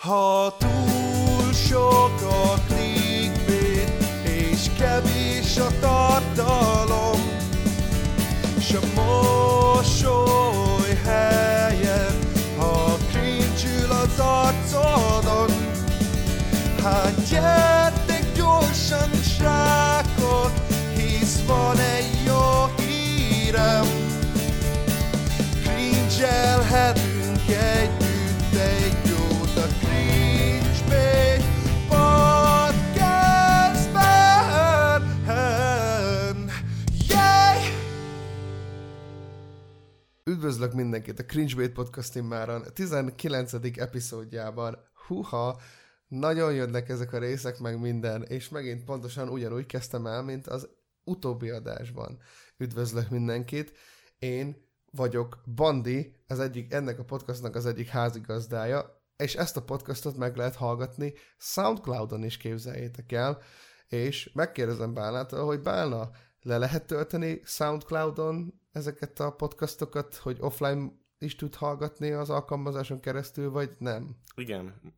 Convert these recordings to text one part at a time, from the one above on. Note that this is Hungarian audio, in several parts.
Ha túl sok a clickbait, és kevés a tartalom, s a mosoly helyett, ha cringe az arcodon, hát gyertek Üdvözlök mindenkit a Cringe Bait Podcast immáron 19. epizódjában. Huha, nagyon jönnek ezek a részek, meg minden, és megint pontosan ugyanúgy kezdtem el, mint az utóbbi adásban. Üdvözlök mindenkit, én vagyok Bandi, az egyik, ennek a podcastnak az egyik házigazdája, és ezt a podcastot meg lehet hallgatni Soundcloudon is képzeljétek el, és megkérdezem Bálnától, hogy Bálna, le lehet tölteni Soundcloudon ezeket a podcastokat, hogy offline is tud hallgatni az alkalmazáson keresztül, vagy nem? Igen,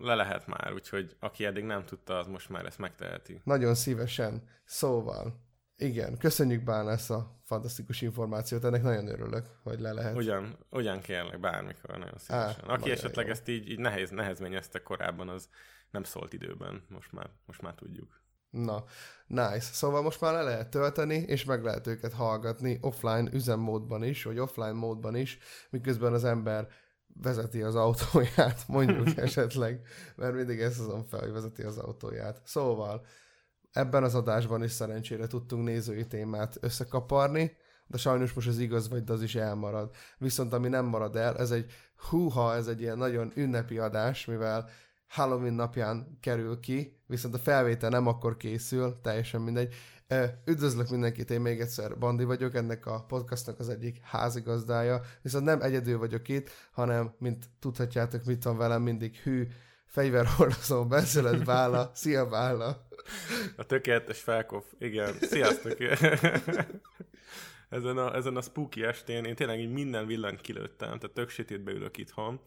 le lehet már, úgyhogy aki eddig nem tudta, az most már ezt megteheti. Nagyon szívesen. Szóval, igen, köszönjük Bálna ezt a fantasztikus információt, ennek nagyon örülök, hogy le lehet. Ugyan, ugyan kérlek, bármikor, nagyon szívesen. Á, Aki esetleg jó. ezt így, így nehéz, nehezményezte korábban, az nem szólt időben, most már, most már tudjuk. Na, nice. Szóval most már le lehet tölteni, és meg lehet őket hallgatni offline üzemmódban is, vagy offline módban is, miközben az ember vezeti az autóját, mondjuk esetleg, mert mindig ezt hozom fel, hogy vezeti az autóját. Szóval, ebben az adásban is szerencsére tudtunk nézői témát összekaparni, de sajnos most az igaz vagy, de az is elmarad. Viszont ami nem marad el, ez egy húha, ez egy ilyen nagyon ünnepi adás, mivel Halloween napján kerül ki, viszont a felvétel nem akkor készül, teljesen mindegy. Üdvözlök mindenkit, én még egyszer Bandi vagyok, ennek a podcastnak az egyik házigazdája, viszont nem egyedül vagyok itt, hanem, mint tudhatjátok, mit van velem mindig hű, fegyverhordozó, benszülött Bála. Szia Bála! A tökéletes felkof, igen, sziasztok! ezen, a, ezen a spooky estén én tényleg így minden villant kilőttem, tehát tök sötétbe ülök itthon,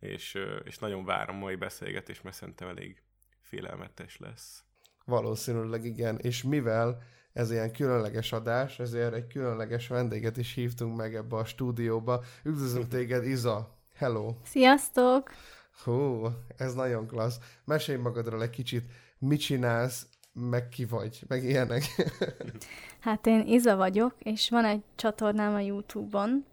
és, és nagyon várom a mai beszélgetést, mert szerintem elég félelmetes lesz. Valószínűleg igen, és mivel ez ilyen különleges adás, ezért egy különleges vendéget is hívtunk meg ebbe a stúdióba. Üdvözlünk téged, Iza! Hello! Sziasztok! Hú, ez nagyon klassz. Mesélj magadról egy kicsit, mit csinálsz, meg ki vagy, meg ilyenek. Hát én Iza vagyok, és van egy csatornám a YouTube-on,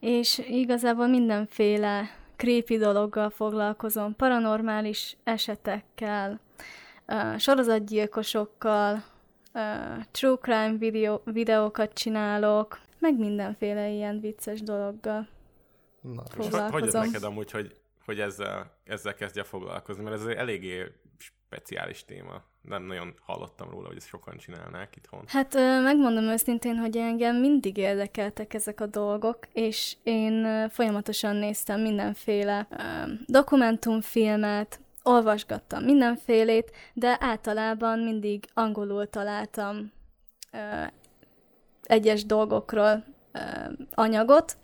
és igazából mindenféle creepy dologgal foglalkozom, paranormális esetekkel, sorozatgyilkosokkal, true crime videó, videókat csinálok, meg mindenféle ilyen vicces dologgal. Na, És hogy, hogy jött Foglalkozom. neked amúgy, hogy, hogy ezzel, ezzel kezdje foglalkozni? Mert ez egy eléggé speciális téma. Nem nagyon hallottam róla, hogy ezt sokan csinálnák itthon. Hát megmondom őszintén, hogy engem mindig érdekeltek ezek a dolgok, és én folyamatosan néztem mindenféle dokumentumfilmet, olvasgattam mindenfélét, de általában mindig angolul találtam egyes dolgokról anyagot,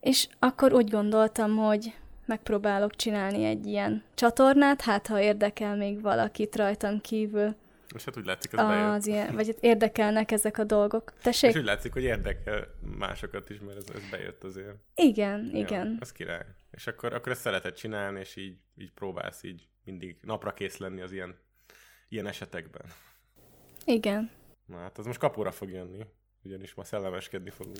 és akkor úgy gondoltam, hogy megpróbálok csinálni egy ilyen csatornát, hát ha érdekel még valakit rajtam kívül És hát úgy látszik, ez bejött. az ilyen, vagy hát érdekelnek ezek a dolgok. És Tessék? úgy látszik, hogy érdekel másokat is, mert ez, ez bejött azért. Igen, Ja, igen. ez király. És akkor, akkor ezt szereted csinálni, és így, így próbálsz így mindig napra kész lenni az ilyen, ilyen esetekben. Igen. Na hát az most kapóra fog jönni, ugyanis ma szellemeskedni fogunk.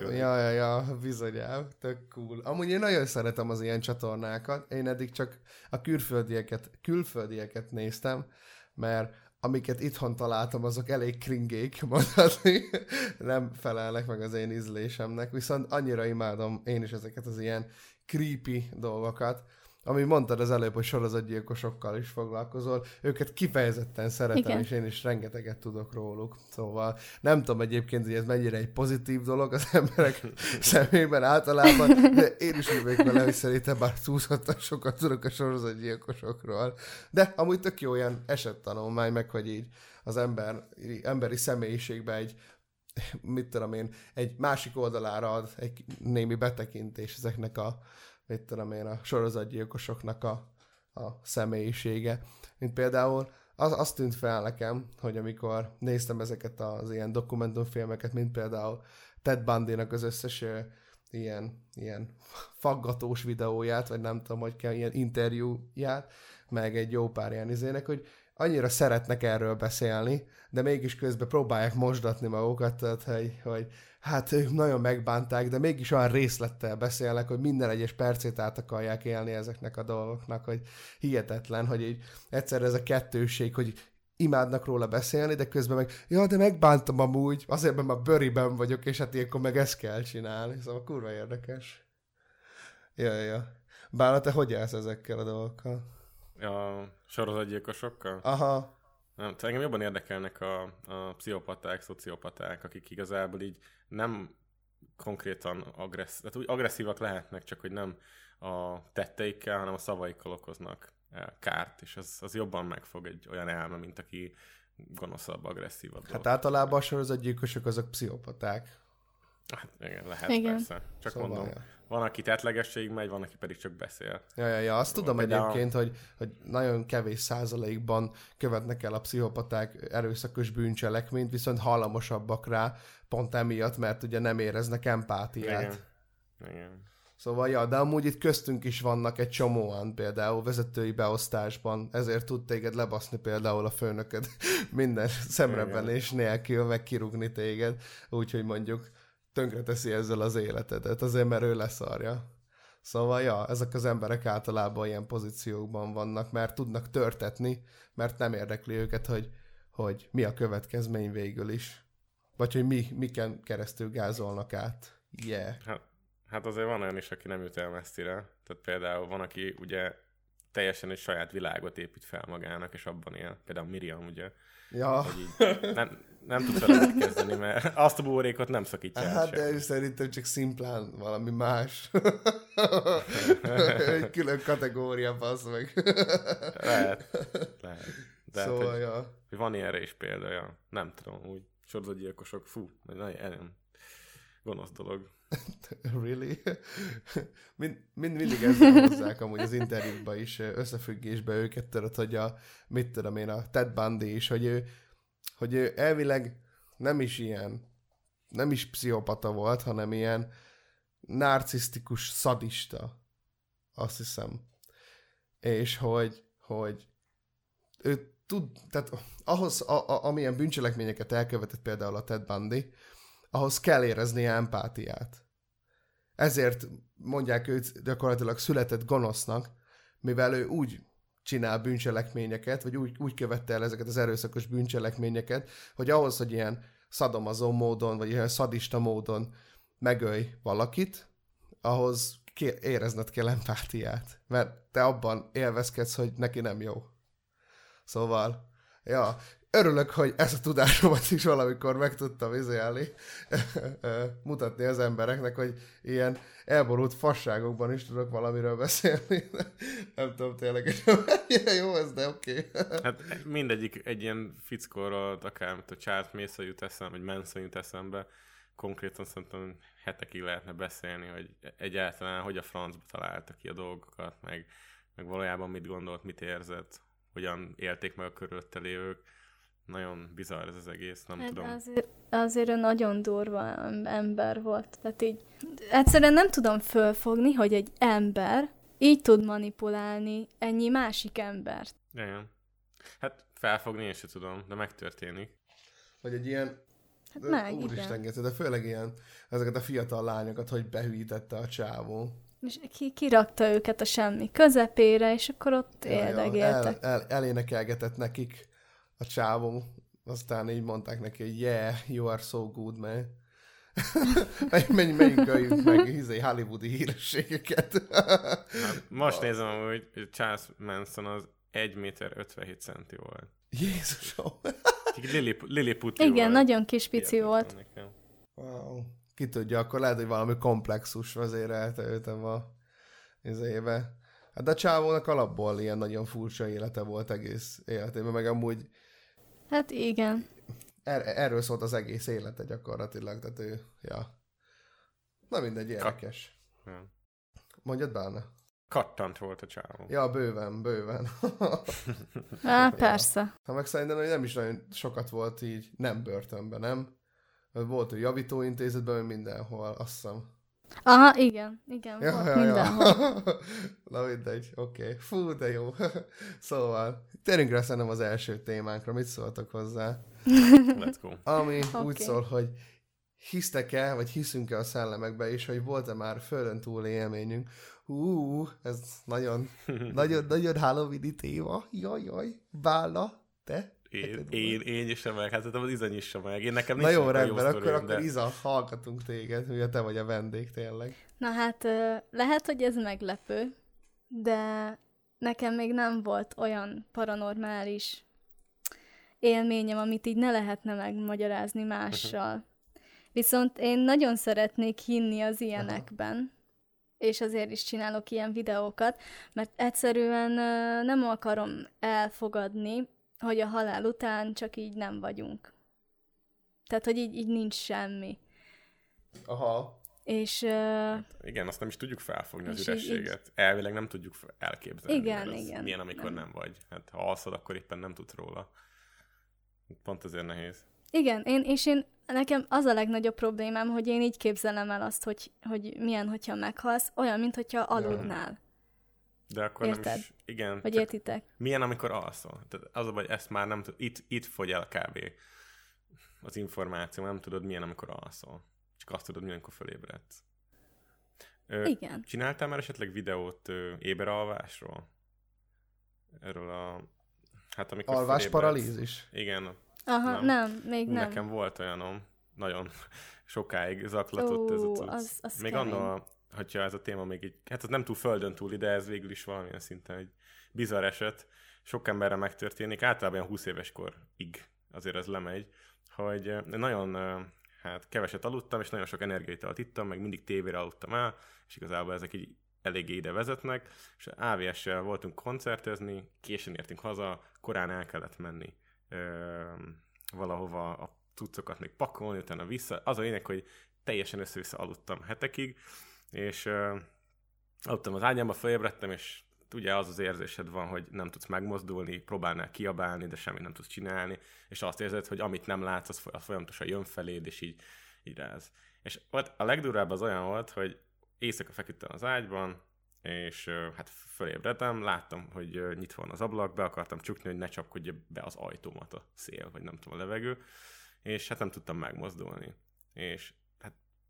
Ja, ja, ja, bizonyám, tök cool. Amúgy én nagyon szeretem az ilyen csatornákat. Én eddig csak a külföldieket, külföldieket néztem, mert amiket itthon találtam, azok elég kringék, mondhatni. Nem felelnek meg az én ízlésemnek, viszont annyira imádom én is ezeket az ilyen creepy dolgokat, ami mondtad az előbb, hogy sorozatgyilkosokkal is foglalkozol, őket kifejezetten szeretem, Igen. és én is rengeteget tudok róluk. Szóval nem tudom egyébként, hogy ez mennyire egy pozitív dolog az emberek szemében általában, de én is úgy vagyok vele, hogy szerintem már túlzottan sokat tudok a sorozatgyilkosokról. De amúgy tök jó ilyen esettanulmány, meg hogy így az ember, emberi személyiségbe egy mit tudom én, egy másik oldalára ad egy némi betekintés ezeknek a mit tudom én, a sorozatgyilkosoknak a, a személyisége. Mint például az, az tűnt fel nekem, hogy amikor néztem ezeket az ilyen dokumentumfilmeket, mint például Ted bundy az összes ilyen, ilyen faggatós videóját, vagy nem tudom, hogy kell, ilyen interjúját, meg egy jó pár ilyen izének, hogy annyira szeretnek erről beszélni, de mégis közben próbálják mosdatni magukat, tehát, hogy, hogy hát ők nagyon megbánták, de mégis olyan részlettel beszélnek, hogy minden egyes percét át akarják élni ezeknek a dolgoknak, hogy hihetetlen, hogy így egyszer ez a kettőség, hogy imádnak róla beszélni, de közben meg, ja, de megbántam amúgy, azért, mert már bőriben vagyok, és hát ilyenkor meg ezt kell csinálni. Szóval kurva érdekes. Ja, ja. Bála, te hogy állsz ezekkel a dolgokkal? A sorozatgyilkosokkal? Aha. Nem, engem jobban érdekelnek a, a pszichopaták, szociopaták, akik igazából így nem konkrétan agressz, tehát úgy agresszívak lehetnek, csak hogy nem a tetteikkel, hanem a szavaikkal okoznak kárt, és az, az jobban megfog egy olyan elme, mint aki gonoszabb, agresszívabb. Hát dolog. általában a sorozatgyilkosok azok pszichopaták. Hát igen, lehet igen. persze. Csak szóval mondom, ja. van, aki tetlegesség megy, van, aki pedig csak beszél. Ja, ja, ja. azt szóval tudom egyébként, a... hogy, hogy nagyon kevés százalékban követnek el a pszichopaták erőszakos bűncselekményt, viszont hallamosabbak rá, pont emiatt, mert ugye nem éreznek empátiát. Igen. Igen. Szóval, ja, de amúgy itt köztünk is vannak egy csomóan például vezetői beosztásban, ezért tud téged lebaszni például a főnököd minden szemrebenés nélkül, meg kirúgni téged, úgyhogy mondjuk tönkreteszi ezzel az életedet, azért mert ő leszarja. Szóval, ja, ezek az emberek általában ilyen pozíciókban vannak, mert tudnak törtetni, mert nem érdekli őket, hogy, hogy mi a következmény végül is. Vagy hogy mi, miken keresztül gázolnak át. Yeah. Hát, hát azért van olyan is, aki nem jut el messzire. Tehát például van, aki ugye teljesen egy saját világot épít fel magának, és abban él. Például Miriam, ugye. Ja. Hogy így nem, nem tud vele kezdeni, mert azt a buborékot nem szakítja Hát, de ő szerintem csak szimplán valami más. Egy külön kategória, basz meg. lehet, lehet. De hát, szóval, hát, hogy, ja. hogy van ilyenre is példája. Nem tudom, úgy sorozatgyilkosok, fú, nagyon gonosz dolog. really? mind, mind, mindig ezzel hozzák amúgy az interjúkba is összefüggésbe őket, tudod, hogy a, mit tudom én, a Ted Bundy is, hogy ő, hogy ő elvileg nem is ilyen, nem is pszichopata volt, hanem ilyen narcisztikus szadista, azt hiszem. És hogy, hogy ő tud, tehát ahhoz, a, a, amilyen bűncselekményeket elkövetett például a Ted Bundy, ahhoz kell érezni empátiát. Ezért mondják őt gyakorlatilag született gonosznak, mivel ő úgy csinál bűncselekményeket, vagy úgy, úgy követte el ezeket az erőszakos bűncselekményeket, hogy ahhoz, hogy ilyen szadomazó módon, vagy ilyen szadista módon megölj valakit, ahhoz érezned kell empátiát, mert te abban élvezkedsz, hogy neki nem jó. Szóval, ja, örülök, hogy ezt a tudásomat is valamikor meg tudtam izélni, mutatni az embereknek, hogy ilyen elborult fasságokban is tudok valamiről beszélni. Nem tudom tényleg, hogy jó ez, de oké. Okay. hát mindegyik egy ilyen fickóról, akár a Charles Mason jut eszembe, vagy Manson jut eszembe, konkrétan szerintem hetekig lehetne beszélni, hogy egyáltalán hogy a francba találta ki a dolgokat, meg, meg valójában mit gondolt, mit érzett, hogyan élték meg a körülötte lévők nagyon bizarr ez az egész, nem hát tudom. Azért, azért nagyon durva ember volt. Tehát így egyszerűen nem tudom fölfogni, hogy egy ember így tud manipulálni ennyi másik embert. Igen. Hát felfogni én sem tudom, de megtörténik. Vagy egy ilyen Hát meg, Úristen, igen. de főleg ilyen, ezeket a fiatal lányokat, hogy behűítette a csávó. És ki, kirakta őket a semmi közepére, és akkor ott ja, éldegéltek. El, el, elénekelgetett nekik a csávó, aztán így mondták neki, hogy yeah, you are so good, man. Menj, menjünk, öljünk meg izé, hollywoodi hírességeket. hát most nézem, hogy Charles Manson az 1 méter 57 centi volt. Jézusom! Lili Puti Igen, volt. nagyon kis pici volt. Nekem. Wow. Ki tudja, akkor lehet, hogy valami komplexus vezérelte őt a izébe. Hát a csávónak alapból ilyen nagyon furcsa élete volt egész életében, meg amúgy Hát igen. Er, erről szólt az egész élete gyakorlatilag, tehát ő, ja. Na mindegy, érdekes. Ja. mondjad Bálna? Kattant volt a csávó. Ja, bőven, bőven. Á, persze. Ha meg szerintem hogy nem is nagyon sokat volt így, nem börtönben, nem? Volt a javítóintézetben, mindenhol, azt hiszem. Aha, igen, igen, ja, volt ja, mindenhol. Ja. Na mindegy, oké. Okay. Fú, de jó. szóval, térjünk rá szerintem az első témánkra. Mit szóltak hozzá? Let's go. Ami okay. úgy szól, hogy hisztek-e, vagy hiszünk-e a szellemekbe, és hogy volt-e már földön túl élményünk. Hú, ez nagyon, nagyon, nagyon halloween téma. Jaj, jaj, Bála, te? Én, én, én is meg, hát az Iza nyissa meg. Én nekem Na jó, rendben, akkor, akkor de... Iza, hallgatunk téged, hogy te vagy a vendég tényleg. Na hát, lehet, hogy ez meglepő, de nekem még nem volt olyan paranormális élményem, amit így ne lehetne megmagyarázni mással. Viszont én nagyon szeretnék hinni az ilyenekben, Aha. és azért is csinálok ilyen videókat, mert egyszerűen nem akarom elfogadni, hogy a halál után csak így nem vagyunk. Tehát, hogy így, így nincs semmi. Aha. És... Uh, hát igen, azt nem is tudjuk felfogni az ürességet. Így, Elvileg nem tudjuk elképzelni. Igen, igen. Milyen, amikor nem. nem vagy. Hát ha alszod, akkor éppen nem tudsz róla. Pont azért nehéz. Igen, én, és én, nekem az a legnagyobb problémám, hogy én így képzelem el azt, hogy, hogy milyen, hogyha meghalsz, olyan, mint hogyha aludnál. De akkor Érted? nem is, igen. Vagy értitek? Milyen, amikor alszol? Tehát az a baj, ezt már nem tudod, itt, itt fogy el kb. az információ, nem tudod, milyen, amikor alszol. Csak azt tudod, milyen, amikor fölébredsz. Ö, igen. Csináltál már esetleg videót ö, éberalvásról? Erről a... Hát amikor Alvás paralízis? Igen. Aha, nem, nem még nem. Nekem volt olyanom, nagyon sokáig zaklatott Ó, ez a cucc. Az, az Még annól hogyha ez a téma még egy, hát ez nem túl földön túli, de ez végül is valamilyen szinten egy bizarr eset. Sok emberre megtörténik, általában 20 éves korig azért ez lemegy, hogy nagyon hát keveset aludtam, és nagyon sok energiaitalt ittam, meg mindig tévére aludtam el, és igazából ezek így eléggé ide vezetnek, és AVS-sel voltunk koncertezni, későn értünk haza, korán el kellett menni ö, valahova a cuccokat még pakolni, utána vissza. Az a lényeg, hogy teljesen össze-vissza aludtam hetekig, és uh, aludtam az ágyamba, felébredtem, és ugye az az érzésed van, hogy nem tudsz megmozdulni, próbálnál kiabálni, de semmit nem tudsz csinálni, és azt érzed, hogy amit nem látsz, az, az folyamatosan jön feléd, és így, így ráz. És ott a legdurább az olyan volt, hogy éjszaka feküdtem az ágyban, és hát fölébredtem, láttam, hogy nyitva van az ablak, be akartam csukni, hogy ne csapkodja be az ajtómat a szél, vagy nem tudom, a levegő, és hát nem tudtam megmozdulni. És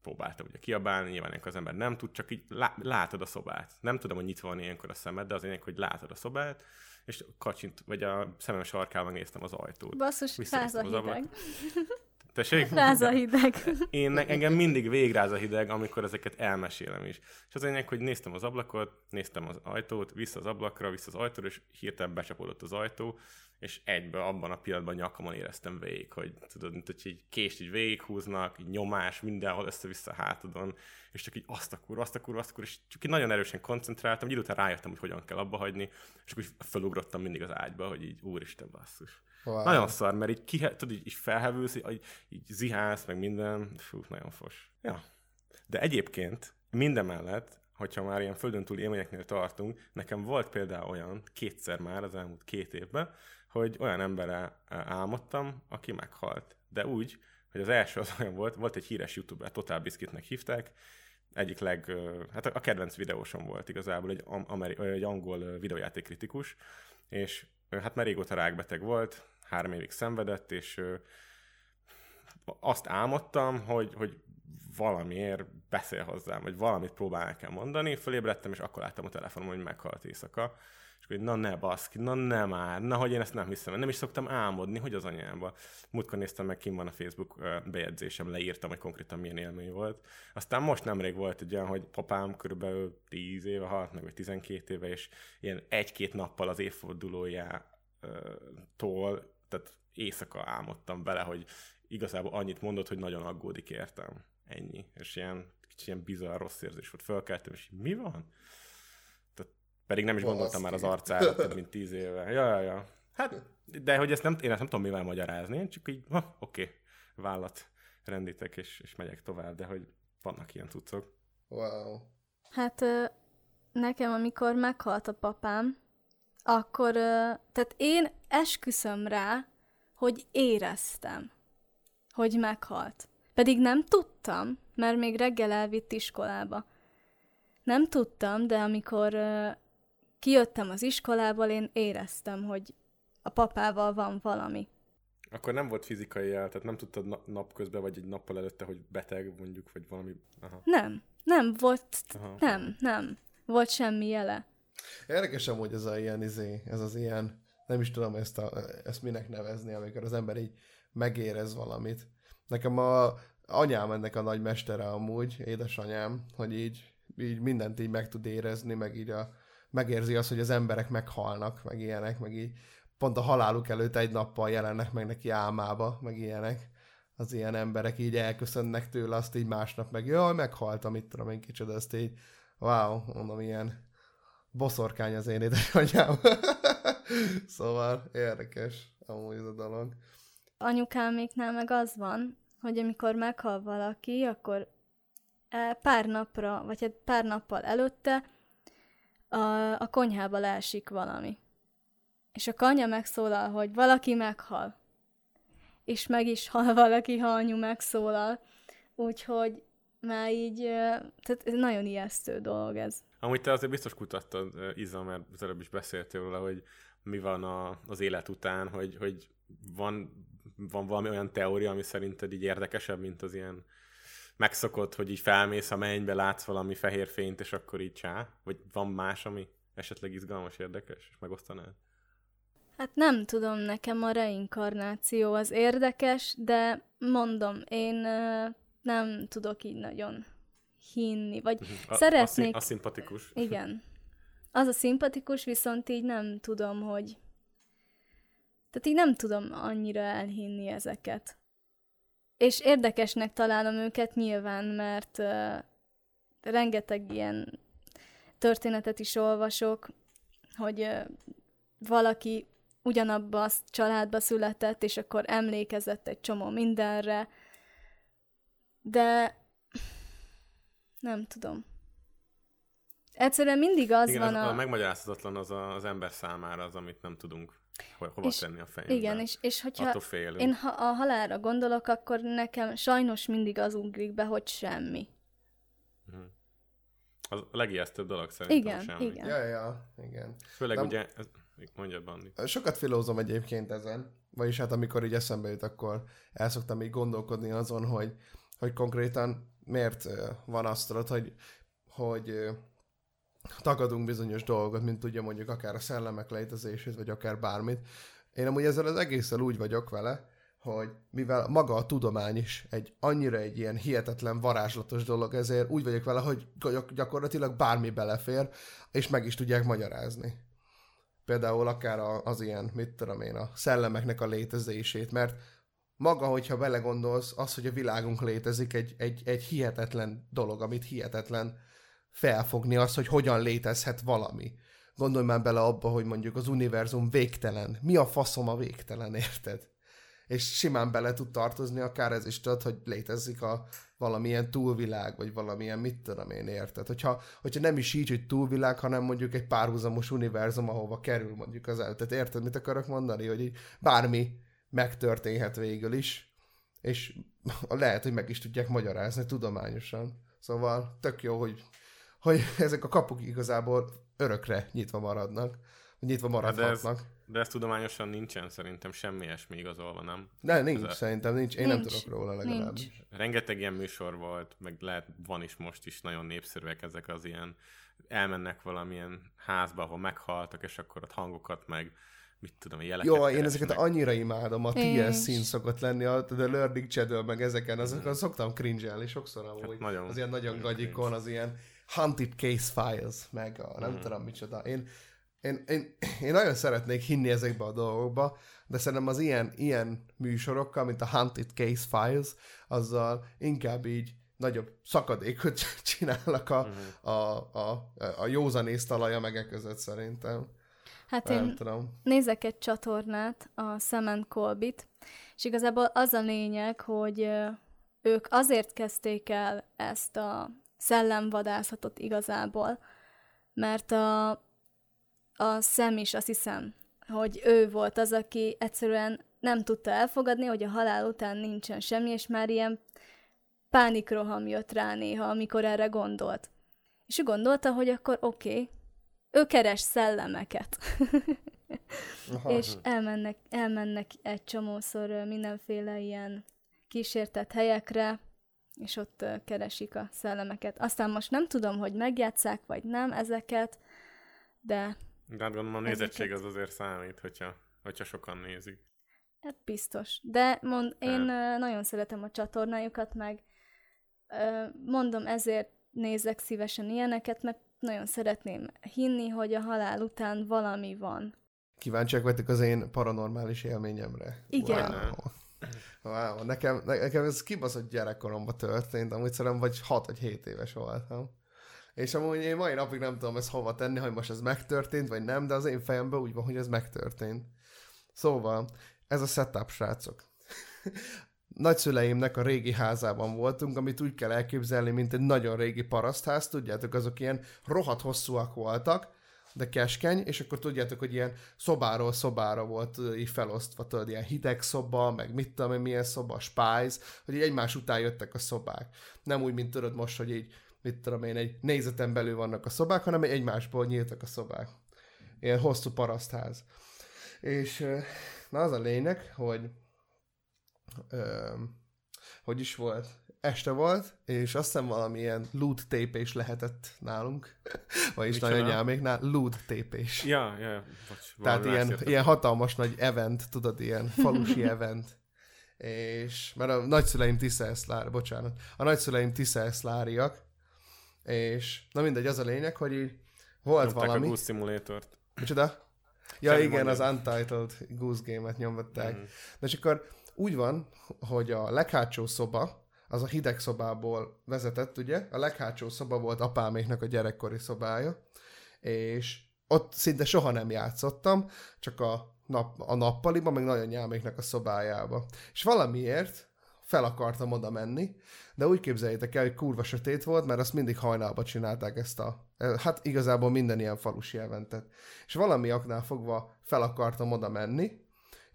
próbáltam ugye kiabálni, nyilván ilyenkor az ember nem tud, csak így lá- látod a szobát. Nem tudom, hogy nyitva van ilyenkor a szemed, de az lényeg, hogy látod a szobát, és kacsint, vagy a szemem sarkával néztem az ajtót. Basszus, ráz a hideg. Tessék? Ráz a hideg. Én, engem mindig végráz a hideg, amikor ezeket elmesélem is. És az lényeg, hogy néztem az ablakot, néztem az ajtót, vissza az ablakra, vissza az ajtóra, és hirtelen becsapódott az ajtó, és egybe abban a pillanatban nyakamon éreztem végig, hogy tudod, mint hogy egy kést így végighúznak, így nyomás mindenhol össze-vissza hátadon, és csak így azt a kurva, azt a kurva, azt a kurva, és csak így nagyon erősen koncentráltam, hogy idő után rájöttem, hogy hogyan kell abba hagyni, és akkor felugrottam mindig az ágyba, hogy így úristen basszus. Wow. Nagyon szar, mert így, ki, tudod, így, így felhevülsz, így, így zihálsz, meg minden, fú, nagyon fos. Ja. De egyébként mindemellett, hogyha már ilyen földön túl élményeknél tartunk, nekem volt például olyan kétszer már az elmúlt két évben, hogy olyan emberrel álmodtam, aki meghalt. De úgy, hogy az első az olyan volt, volt egy híres youtuber, Total Biscuitnek hívták, egyik leg, hát a kedvenc videósom volt igazából, egy, ameri, egy angol videójátékkritikus, és hát már régóta rákbeteg volt, három évig szenvedett, és azt álmodtam, hogy, hogy valamiért beszél hozzám, vagy valamit próbál nekem mondani, fölébredtem, és akkor láttam a telefonom, hogy meghalt éjszaka és hogy na ne baszki, na ne már, na hogy én ezt nem hiszem, nem is szoktam álmodni, hogy az anyámba. Múltkor néztem meg, kim van a Facebook bejegyzésem, leírtam, hogy konkrétan milyen élmény volt. Aztán most nemrég volt egy olyan, hogy papám körülbelül 10 éve halt meg, vagy 12 éve, és ilyen egy-két nappal az évfordulójától, tehát éjszaka álmodtam bele, hogy igazából annyit mondott, hogy nagyon aggódik értem. Ennyi. És ilyen kicsit ilyen bizarr rossz érzés volt. Fölkeltem, és mi van? Pedig nem is Balaszki. gondoltam már az arcára több mint tíz éve. Ja, ja, ja. Hát, de hogy ezt nem, én ezt nem tudom mivel magyarázni, csak így, ha, oké, okay, vállat rendítek, és, és megyek tovább, de hogy vannak ilyen cuccok. Wow. Hát nekem, amikor meghalt a papám, akkor, tehát én esküszöm rá, hogy éreztem, hogy meghalt. Pedig nem tudtam, mert még reggel elvitt iskolába. Nem tudtam, de amikor kijöttem az iskolából, én éreztem, hogy a papával van valami. Akkor nem volt fizikai jel, tehát nem tudtad na- napközben, vagy egy nappal előtte, hogy beteg mondjuk, vagy valami... Aha. Nem, nem volt, Aha. nem, nem. Volt semmi jele. Érdekes amúgy ez a ilyen izé, ez az ilyen, nem is tudom ezt, a, ezt minek nevezni, amikor az ember így megérez valamit. Nekem a anyám ennek a nagy mestere amúgy, édesanyám, hogy így, így mindent így meg tud érezni, meg így a, megérzi azt, hogy az emberek meghalnak, meg ilyenek, meg így pont a haláluk előtt egy nappal jelennek meg neki álmába, meg ilyenek. Az ilyen emberek így elköszönnek tőle, azt így másnap meg, jaj, meghaltam, mit tudom én kicsoda, ezt így, wow, mondom, ilyen boszorkány az én édesanyám. szóval érdekes amúgy ez a dolog. Anyukáméknál meg az van, hogy amikor meghal valaki, akkor e, pár napra, vagy hát pár nappal előtte a, a konyhába leesik valami. És a kanya megszólal, hogy valaki meghal. És meg is hal valaki, ha anyu megszólal. Úgyhogy már így, ö, tehát ez nagyon ijesztő dolog ez. Amúgy te azért biztos kutattad, Iza, mert az előbb is beszéltél róla, hogy mi van a, az élet után, hogy, hogy van, van valami olyan teória, ami szerinted így érdekesebb, mint az ilyen megszokott, hogy így felmész a mennybe, látsz valami fehér fényt, és akkor így csá? Vagy van más, ami esetleg izgalmas, érdekes, és megosztanád? Hát nem tudom, nekem a reinkarnáció az érdekes, de mondom, én nem tudok így nagyon hinni, vagy A, a, szeretnék... szín- a szimpatikus. Igen. Az a szimpatikus, viszont így nem tudom, hogy... Tehát így nem tudom annyira elhinni ezeket. És érdekesnek találom őket nyilván, mert uh, rengeteg ilyen történetet is olvasok, hogy uh, valaki ugyanabba a családba született, és akkor emlékezett egy csomó mindenre, de nem tudom. Egyszerűen mindig az Igen, van az, a... a megmagyarázhatatlan az a, az ember számára az, amit nem tudunk ho- hova És- tenni a fejünkbe. Igen, és, és hogyha Attól félünk. én ha a halálra gondolok, akkor nekem sajnos mindig az ugrik be, hogy semmi. Az a legijesztőbb dolog szerintem Igen, semmi. igen. Ja, ja, igen. Főleg Nem- ugye, ez, mondjad Bandi. Sokat filózom egyébként ezen, vagyis hát amikor így eszembe jut, akkor el szoktam így gondolkodni azon, hogy, hogy konkrétan miért van azt tudod, hogy, hogy tagadunk bizonyos dolgokat, mint tudja mondjuk akár a szellemek létezését, vagy akár bármit. Én amúgy ezzel az egésszel úgy vagyok vele, hogy mivel maga a tudomány is egy annyira egy ilyen hihetetlen varázslatos dolog, ezért úgy vagyok vele, hogy gyak- gyakorlatilag bármi belefér, és meg is tudják magyarázni például akár az ilyen, mit tudom én, a szellemeknek a létezését, mert maga, hogyha belegondolsz, az, hogy a világunk létezik, egy, egy, egy hihetetlen dolog, amit hihetetlen felfogni, az, hogy hogyan létezhet valami. Gondolj már bele abba, hogy mondjuk az univerzum végtelen. Mi a faszom a végtelen, érted? És simán bele tud tartozni akár ez is, tudod, hogy létezik a valamilyen túlvilág, vagy valamilyen mit tudom én, érted? Hogyha, hogyha nem is így, hogy túlvilág, hanem mondjuk egy párhuzamos univerzum, ahova kerül mondjuk az el. Tehát érted, mit akarok mondani? Hogy így bármi megtörténhet végül is, és lehet, hogy meg is tudják magyarázni tudományosan. Szóval tök jó, hogy, hogy ezek a kapuk igazából örökre nyitva maradnak, nyitva maradhatnak. De ez tudományosan nincsen szerintem semmi ilyesmi igazolva, nem? De nincs, Ez a- szerintem nincs. Én nem Nincs. tudok róla legalábbis. Nincs. Rengeteg ilyen műsor volt, meg lehet, van is most is nagyon népszerűek ezek az ilyen, elmennek valamilyen házba, ahol meghaltak, és akkor ott hangokat meg, mit tudom, jeleket Jó, én keresnek. ezeket annyira imádom, a Én TS szín szokott lenni, a The Learning Channel, meg ezeken, azokon szoktam cringe sokszor amúgy. Hát nagyon- az ilyen nagyon nagyon gagyikon, az ilyen Hunted Case Files, meg a nem tudom micsoda. Én, én, én, én nagyon szeretnék hinni ezekbe a dolgokba, de szerintem az ilyen, ilyen műsorokkal, mint a Hunted Case Files, azzal inkább így nagyobb szakadékot csinálnak a, Mhm. a, a, a józanész talaja megek között szerintem. Hát Nem én tudom. nézek egy csatornát, a Semen Colbit, és igazából az a lényeg, hogy ők azért kezdték el ezt a szellemvadászatot igazából, mert a, a szem is azt hiszem, hogy ő volt az, aki egyszerűen nem tudta elfogadni, hogy a halál után nincsen semmi, és már ilyen pánikroham jött rá néha, amikor erre gondolt. És ő gondolta, hogy akkor oké, okay, ő keres szellemeket. Aha. és elmennek, elmennek egy csomószor mindenféle ilyen kísértett helyekre, és ott keresik a szellemeket. Aztán most nem tudom, hogy megjátszák, vagy nem ezeket, de... De hát gondolom a nézettség ezeket... az azért számít, hogyha, hogyha sokan nézik. Hát biztos. De mond, én hát. nagyon szeretem a csatornájukat, meg mondom, ezért nézek szívesen ilyeneket, mert nagyon szeretném hinni, hogy a halál után valami van. Kíváncsiak vagytok az én paranormális élményemre. Igen. Wow. Wow, nekem, nekem ez kibaszott gyerekkoromban történt, amúgy szerintem vagy 6 vagy 7 éves voltam. És amúgy én mai napig nem tudom ezt hova tenni, hogy most ez megtörtént, vagy nem, de az én fejemben úgy van, hogy ez megtörtént. Szóval, ez a setup, srácok. Nagyszüleimnek a régi házában voltunk, amit úgy kell elképzelni, mint egy nagyon régi parasztház, tudjátok, azok ilyen rohadt hosszúak voltak, de keskeny, és akkor tudjátok, hogy ilyen szobáról szobára volt így felosztva, tudod, ilyen hideg szoba, meg mit tudom én, milyen szoba, spájz, hogy így egymás után jöttek a szobák. Nem úgy, mint tudod most, hogy így, mit tudom én, egy nézeten belül vannak a szobák, hanem egymásból nyíltak a szobák. Ilyen hosszú parasztház. És na az a lényeg, hogy ö, hogy is volt? este volt, és azt hiszem valamilyen loot tépés lehetett nálunk, vagyis nagyanyáméknál loot tépés. Ja, ja, bocs, Tehát ilyen, ilyen hatalmas nagy event, tudod, ilyen falusi event. És, mert a nagyszüleim Tiszaeszlár, bocsánat, a nagyszüleim Tiszaeszláriak, és na mindegy, az a lényeg, hogy így volt Nyomták valami. a Goose Simulator-t. Micsoda? Ja, Semmi igen, mondjam. az Untitled Goose Game-et nyomották. Mm. Na és akkor úgy van, hogy a leghátsó szoba, az a hideg szobából vezetett, ugye? A leghátsó szoba volt apáméknak a gyerekkori szobája, és ott szinte soha nem játszottam, csak a, nap, a nappaliban, meg nagyanyáméknak a szobájába. És valamiért fel akartam oda menni, de úgy képzeljétek el, hogy kurva sötét volt, mert azt mindig hajnalba csinálták ezt a, hát igazából minden ilyen falusi eventet. És valami aknál fogva fel akartam oda menni,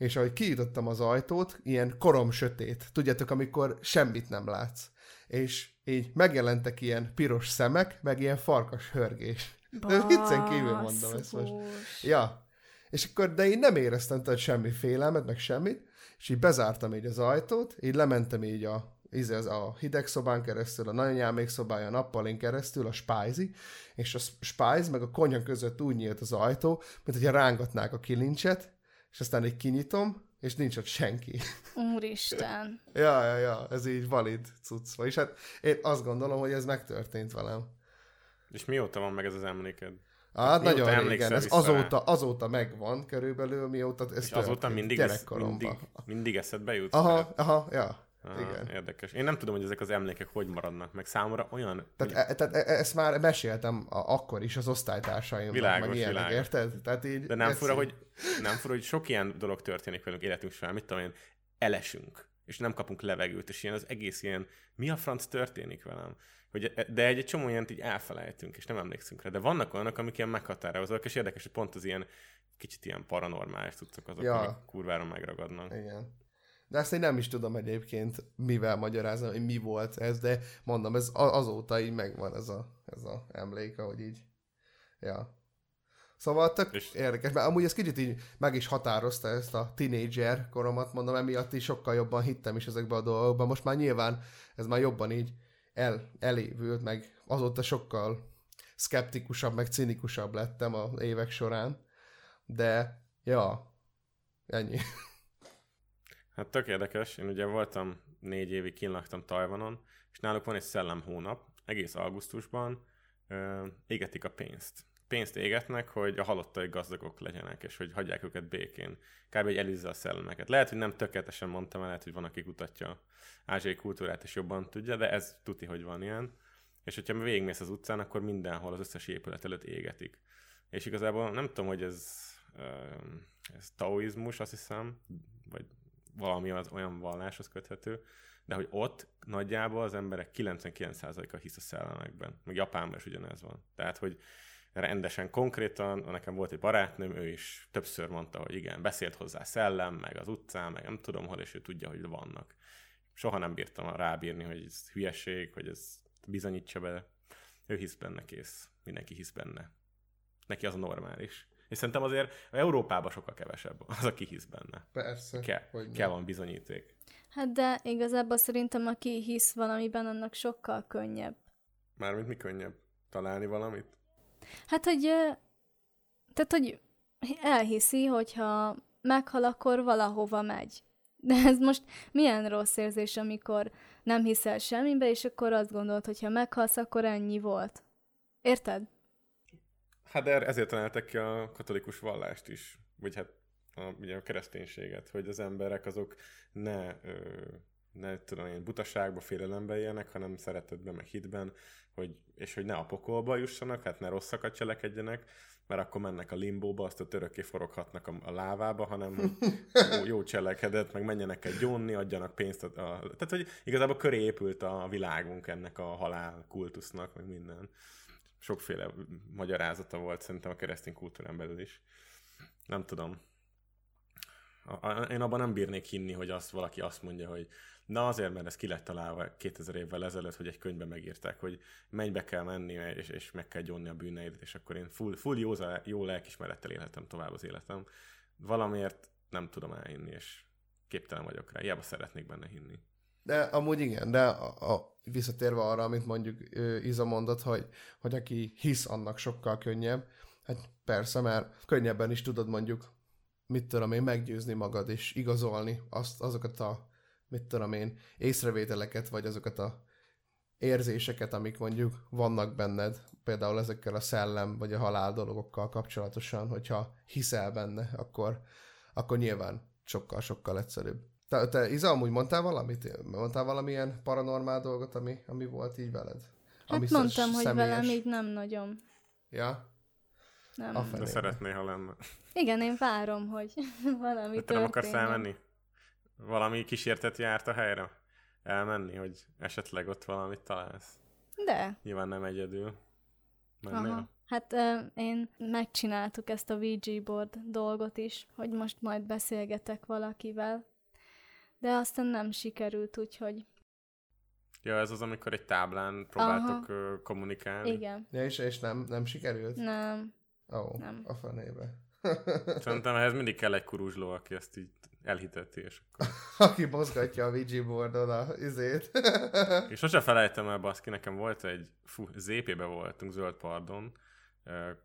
és ahogy kiítottam az ajtót, ilyen korom sötét. Tudjátok, amikor semmit nem látsz. És így megjelentek ilyen piros szemek, meg ilyen farkas hörgés. De viccen kívül mondom ezt most. Ja. És akkor, de én nem éreztem tehát semmi félelmet, meg semmit, és így bezártam így az ajtót, így lementem így a, így az a hideg szobán keresztül, a nagyanyámék szobája a nappalin keresztül, a spájzi, és a spájz meg a konyha között úgy nyílt az ajtó, mint hogyha rángatnák a kilincset, és aztán egy kinyitom, és nincs ott senki. Úristen. ja, ja, ja, ez így valid cucc. És hát én azt gondolom, hogy ez megtörtént velem. És mióta van meg ez az emléked? Hát nagyon régen, ez azóta, azóta megvan körülbelül, mióta ez És azóta mindig, ez, mindig, mindig eszedbe jut? Aha, aha, ja. Aha, Igen. Érdekes. Én nem tudom, hogy ezek az emlékek hogy maradnak meg. Számomra olyan... Tehát, e, tehát e, ezt már meséltem a, akkor is az osztálytársaimnak, világos, meg ilyenek, világos. érted? Tehát így De nem fura, hogy, nem fura, hogy sok ilyen dolog történik velünk életünk során. Mit tudom én, elesünk, és nem kapunk levegőt, és ilyen az egész ilyen, mi a franc történik velem? Hogy, e, de egy, egy csomó ilyent így elfelejtünk, és nem emlékszünk rá. De vannak olyanok, amik ilyen meghatározóak, és érdekes, hogy pont az ilyen kicsit ilyen paranormális tudtok azok, ja. amik kurvára megragadnak. Igen. De ezt én nem is tudom egyébként mivel magyarázni, hogy mi volt ez, de mondom, ez azóta így megvan ez a, ez a emlék, hogy így, ja. Szóval tök és... érdekes, mert amúgy ez kicsit így meg is határozta ezt a tínédzser koromat, mondom, emiatt is sokkal jobban hittem is ezekbe a dolgokba. Most már nyilván ez már jobban így el, elévült, meg azóta sokkal szkeptikusabb, meg cinikusabb lettem az évek során. De, ja, ennyi. Hát tök érdekes, én ugye voltam négy évig kínlaktam Tajvanon, és náluk van egy szellem hónap, egész augusztusban ö, égetik a pénzt. Pénzt égetnek, hogy a halottai gazdagok legyenek, és hogy hagyják őket békén. Kb. egy elizza a szellemeket. Lehet, hogy nem tökéletesen mondtam el, lehet, hogy van, aki kutatja ázsiai kultúrát, és jobban tudja, de ez tuti, hogy van ilyen. És hogyha végigmész az utcán, akkor mindenhol az összes épület előtt égetik. És igazából nem tudom, hogy ez, ez taoizmus, azt hiszem, vagy valami az olyan valláshoz köthető, de hogy ott nagyjából az emberek 99%-a hisz a szellemekben. Meg Japánban is ugyanez van. Tehát, hogy rendesen, konkrétan. Nekem volt egy barátnőm, ő is többször mondta, hogy igen, beszélt hozzá szellem, meg az utcán, meg nem tudom hol, és ő tudja, hogy vannak. Soha nem bírtam rábírni, hogy ez hülyeség, hogy ez bizonyítsa be. Ő hisz benne, kész. Mindenki hisz benne. Neki az a normális. És szerintem azért Európában sokkal kevesebb az, aki hisz benne. Persze. Kell, hogy kell van bizonyíték. Hát de igazából szerintem aki hisz valamiben, annak sokkal könnyebb. Mármint mi könnyebb? Találni valamit? Hát, hogy, tehát, hogy elhiszi, hogyha meghal, akkor valahova megy. De ez most milyen rossz érzés, amikor nem hiszel semmibe, és akkor azt gondolod, hogy ha meghalsz, akkor ennyi volt. Érted? Hát de ezért találtak ki a katolikus vallást is, vagy hát a, ugye a kereszténységet, hogy az emberek azok ne, ö, ne tudom én, butaságba, félelembe éljenek, hanem szeretetben, meg hitben, hogy, és hogy ne a pokolba jussanak, hát ne rosszakat cselekedjenek, mert akkor mennek a limbóba, azt a törökké foroghatnak a, a lávába, hanem hogy jó, jó cselekedet, meg menjenek egy gyónni, adjanak pénzt. A, a, tehát, hogy igazából köré épült a világunk ennek a halál kultusznak, meg minden. Sokféle magyarázata volt szerintem a keresztény kultúrán belül is. Nem tudom. A, én abban nem bírnék hinni, hogy azt valaki azt mondja, hogy na azért, mert ez ki lett találva 2000 évvel ezelőtt, hogy egy könyvben megírták, hogy mennybe kell menni, és, és meg kell gyónni a bűneidet, és akkor én full, full jó, jó lelkismerettel élhetem tovább az életem. Valamiért nem tudom elhinni, és képtelen vagyok rá. Hiába szeretnék benne hinni. De amúgy igen, de a, a, visszatérve arra, amit mondjuk Iza mondott, hogy, hogy aki hisz, annak sokkal könnyebb. Hát persze, mert könnyebben is tudod mondjuk, mit tudom én, meggyőzni magad, és igazolni azt, azokat a, mit tudom én, észrevételeket, vagy azokat a érzéseket, amik mondjuk vannak benned, például ezekkel a szellem, vagy a halál dolgokkal kapcsolatosan, hogyha hiszel benne, akkor, akkor nyilván sokkal-sokkal egyszerűbb. Te, te Iza, amúgy mondtál valamit? Mondtál valamilyen paranormál dolgot, ami, ami volt így veled? Hát ami mondtam, hogy személyes? velem így nem nagyon. Ja? Nem. A De szeretné, ha lenne. Igen, én várom, hogy valami De te nem akarsz elmenni? Valami kísértet járt a helyre? Elmenni, hogy esetleg ott valamit találsz? De. Nyilván nem egyedül. Mennél? Aha. Hát ö, én megcsináltuk ezt a Ouija board dolgot is, hogy most majd beszélgetek valakivel, de aztán nem sikerült, úgyhogy Ja, ez az, amikor egy táblán próbáltok ö, kommunikálni. igen, Ja, és, és nem, nem sikerült? nem, Ó, oh, Nem. a fenébe. Szerintem ehhez mindig kell egy kuruzsló, aki ezt így elhiteti, és akkor... Aki mozgatja a Ouija boardon a izét. És sose felejtem el, baszki, nekem volt egy, fú, ZP-be voltunk, Zöld Pardon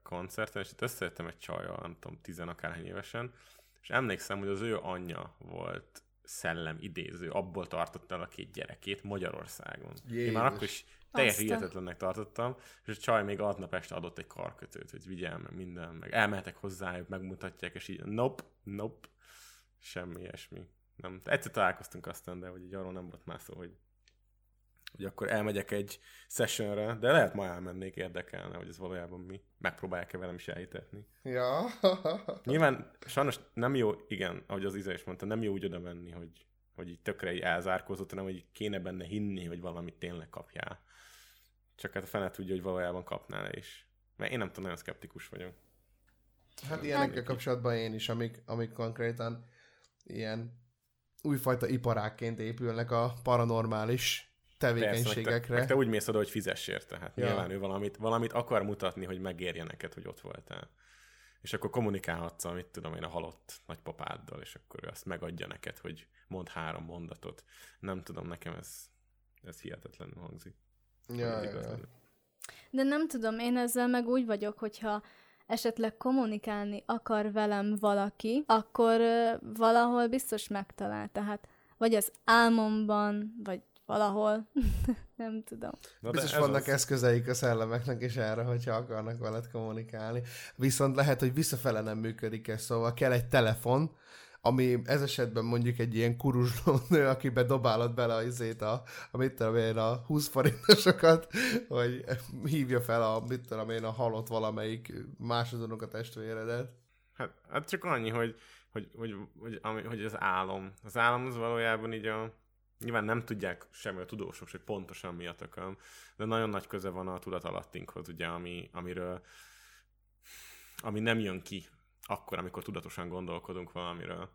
koncerten, és itt összejöttem egy csajjal, nem tudom, tizen akárhány évesen, és emlékszem, hogy az ő anyja volt szellem idéző, abból tartotta el a két gyerekét Magyarországon. Én már Jézus. akkor is teljesen hihetetlennek tartottam, és a csaj még aznap este adott egy karkötőt, hogy vigyel meg minden, meg elmehetek hozzájuk, megmutatják, és így nope, nope, semmi ilyesmi. Nem. Egyszer találkoztunk aztán, de hogy így arról nem volt már szó, hogy, hogy akkor elmegyek egy sessionre, de lehet ma elmennék, érdekelne, hogy ez valójában mi. Megpróbálják-e velem is elhitetni. ja. Nyilván sajnos nem jó, igen, ahogy az Iza is mondta, nem jó úgy oda menni, hogy, hogy így tökre így elzárkózott, hanem hogy kéne benne hinni, hogy valamit tényleg kapjál. Csak hát a fene tudja, hogy valójában kapnál is. Mert én nem tudom, nagyon szkeptikus vagyok. Hát ilyenekkel kapcsolatban én is, amik, amik konkrétan ilyen újfajta iparákként épülnek a paranormális Persze, meg te, tevékenységekre. meg te úgy mész oda, hogy fizess érte. Hát Ja. nyilván ő valamit, valamit akar mutatni, hogy megérje neked, hogy ott voltál. És akkor kommunikálhatsz a, mit tudom én, a halott nagypapáddal, és akkor ő azt megadja neked, hogy mond három mondatot. Nem tudom, nekem ez, ez hihetetlenül hangzik. Ja, de nem tudom, én ezzel meg úgy vagyok, hogyha esetleg kommunikálni akar velem valaki, akkor valahol biztos megtalál, tehát vagy az álmomban, vagy valahol, nem tudom. Na, Biztos ez vannak az. eszközeik a szellemeknek is erre, hogyha akarnak veled kommunikálni. Viszont lehet, hogy visszafele nem működik ez, szóval kell egy telefon, ami ez esetben mondjuk egy ilyen kuruzsló nő, akibe dobálod bele a izét, a, a mit tudom én, a 20 forintosokat, hogy hívja fel a, mit tudom én, a halott valamelyik másodonok a testvéredet. Hát, hát csak annyi, hogy, hogy, hogy, hogy, ami, hogy az álom. Az álom az valójában így a... Nyilván nem tudják semmi a tudósok, hogy pontosan mi a tököm, de nagyon nagy köze van a tudatalattinkhoz, ugye, ami, amiről ami nem jön ki akkor, amikor tudatosan gondolkodunk valamiről.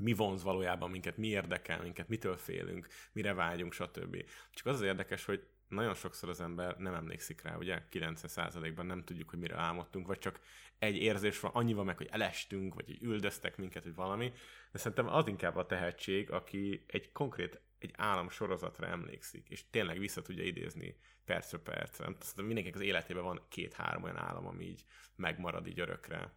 Mi vonz valójában minket, mi érdekel minket, mitől félünk, mire vágyunk, stb. Csak az az érdekes, hogy nagyon sokszor az ember nem emlékszik rá, ugye 90%-ban nem tudjuk, hogy mire álmodtunk, vagy csak egy érzés van, annyi van meg, hogy elestünk, vagy hogy üldöztek minket, vagy valami, de szerintem az inkább a tehetség, aki egy konkrét, egy állam sorozatra emlékszik, és tényleg vissza tudja idézni percről percre. Szerintem mindenkinek az életében van két-három olyan állam, ami így megmarad így örökre,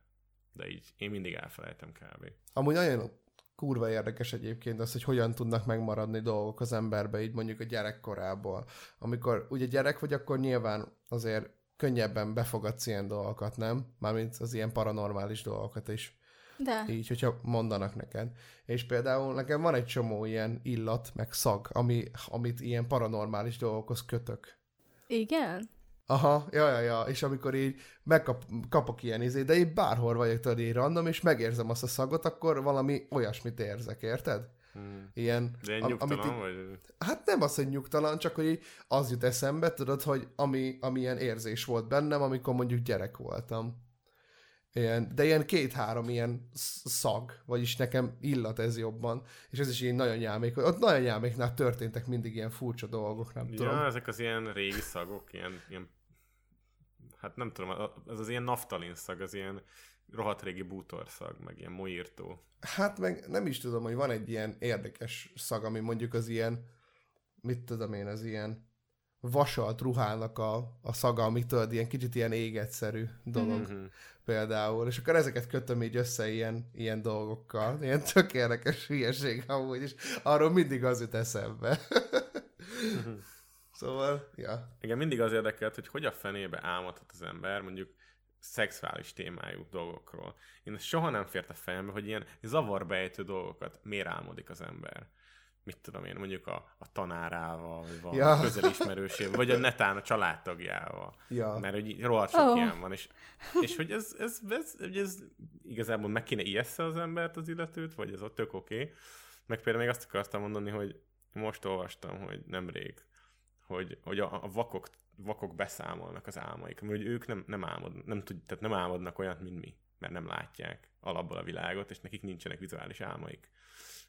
de így én mindig elfelejtem kb. Amúgy nagyon kurva érdekes egyébként az, hogy hogyan tudnak megmaradni dolgok az emberbe, így mondjuk a gyerekkorából. Amikor ugye gyerek vagy, akkor nyilván azért könnyebben befogadsz ilyen dolgokat, nem? Mármint az ilyen paranormális dolgokat is. De. Így, hogyha mondanak neked. És például nekem van egy csomó ilyen illat, meg szag, ami, amit ilyen paranormális dolgokhoz kötök. Igen? Aha, ja, ja, ja, és amikor így megkap, kapok ilyen izé, de így bárhol vagyok tudod így random, és megérzem azt a szagot, akkor valami olyasmit érzek, érted? Hmm. Ilyen, De én am- amit így, vagy... Hát nem az, hogy nyugtalan, csak hogy így az jut eszembe, tudod, hogy ami, ami ilyen érzés volt bennem, amikor mondjuk gyerek voltam. Ilyen, de ilyen két-három ilyen sz- szag, vagyis nekem illat ez jobban, és ez is ilyen nagyon nyámék. Ott nagyon nyáméknál történtek mindig ilyen furcsa dolgok, nem tudom. Ja, ezek az ilyen régi szagok, ilyen, ilyen hát nem tudom, az az ilyen naftalin szag, az ilyen rohadt régi bútorszag, meg ilyen moírtó. Hát meg nem is tudom, hogy van egy ilyen érdekes szag, ami mondjuk az ilyen, mit tudom én, az ilyen vasalt ruhának a, a szaga, ami tudod, ilyen kicsit ilyen égetszerű dolog Mhm. például, és akkor ezeket kötöm így össze ilyen, ilyen dolgokkal, ilyen tök érdekes hülyeség amúgy, és arról mindig az jut eszembe. szóval, ja. Igen, mindig az érdekelt, hogy hogy a fenébe álmodhat az ember, mondjuk szexuális témájú dolgokról. Én ez soha nem fért a fejembe, hogy ilyen zavarba ejtő dolgokat miért álmodik az ember. Mit tudom én, mondjuk a, a tanárával, vagy valami Ja. közelismerősével, vagy a netán a családtagjával. Ja. Mert hogy rohadt sok Oh. ilyen van, és, és hogy ez, ez, ez, hogy ez igazából meg kéne ijessze az embert, az illetőt, vagy ez ott tök oké. Okay. Meg például még azt akartam mondani, hogy most olvastam, hogy nemrég, hogy, hogy a, a vakok, vakok beszámolnak az álmaik, hogy ők nem, nem, álmod, nem, tud, tehát nem álmodnak olyat, mint mi, mert nem látják alapból a világot, és nekik nincsenek vizuális álmaik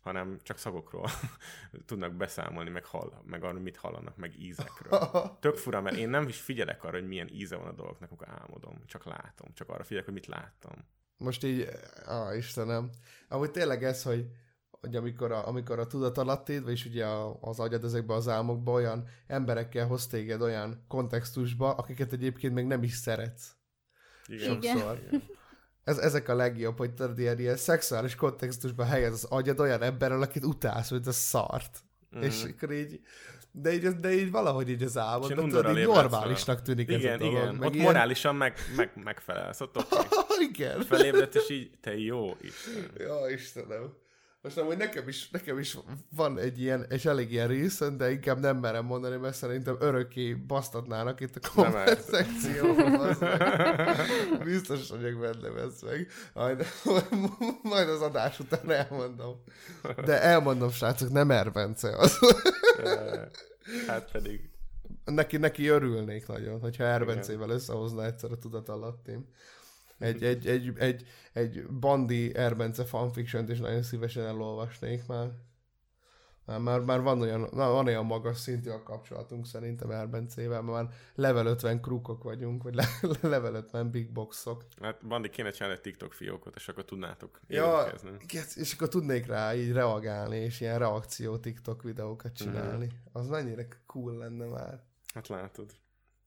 hanem csak szagokról tudnak beszámolni, meg, hall, meg arról, mit hallanak, meg ízekről. Tök fura, mert én nem is figyelek arra, hogy milyen íze van a dolgoknak, amikor álmodom. Csak látom. Csak arra figyelek, hogy mit láttam. Most így, á, Istenem. Amúgy tényleg ez, hogy, hogy amikor a, amikor a tudatalattéd, vagyis ugye a, az agyad ezekbe az álmokba olyan emberekkel hoz téged olyan kontextusba, akiket egyébként még nem is szeretsz. Igen. Igen. Sokszor. Ez, ezek a legjobb, hogy tudod, ilyen, ilyen szexuális kontextusba helyez az agyad olyan emberrel, akit utálsz, hogy a szart. Mm. És akkor így, de így, de így valahogy így az álmodban, ilyen tudod, így normálisnak fel. tűnik ez a Igen, dolog. igen. Meg Ott ilyen... morálisan meg, meg, megfelelsz. Ott oké. igen. Felébredt, és így, te jó Isten. Ja, Istenem. Most amúgy nekem is, nekem is van egy ilyen, és elég ilyen rész, de inkább nem merem mondani, mert szerintem örökké basztatnának itt a komment szekcióban. Biztos vagyok benne, ez meg. Majd, majd az adás után elmondom. De elmondom, srácok, nem Erbence az. Hát pedig. neki, neki örülnék nagyon, hogyha Erbencével összehozna egyszer a tudat alattim. Egy, egy, egy, egy, egy Bandi Erbence fanfiction is nagyon szívesen elolvasnék már. Már, már, már van, olyan, na, van olyan magas szintű a kapcsolatunk szerintem Erbencével, mert már level 50 krukok vagyunk, vagy le, level 50 big boxok. Hát Bandi kéne csinálni egy TikTok fiókot, és akkor tudnátok Ja, és akkor tudnék rá így reagálni, és ilyen reakció TikTok videókat csinálni. Az mennyire cool lenne már. Hát látod.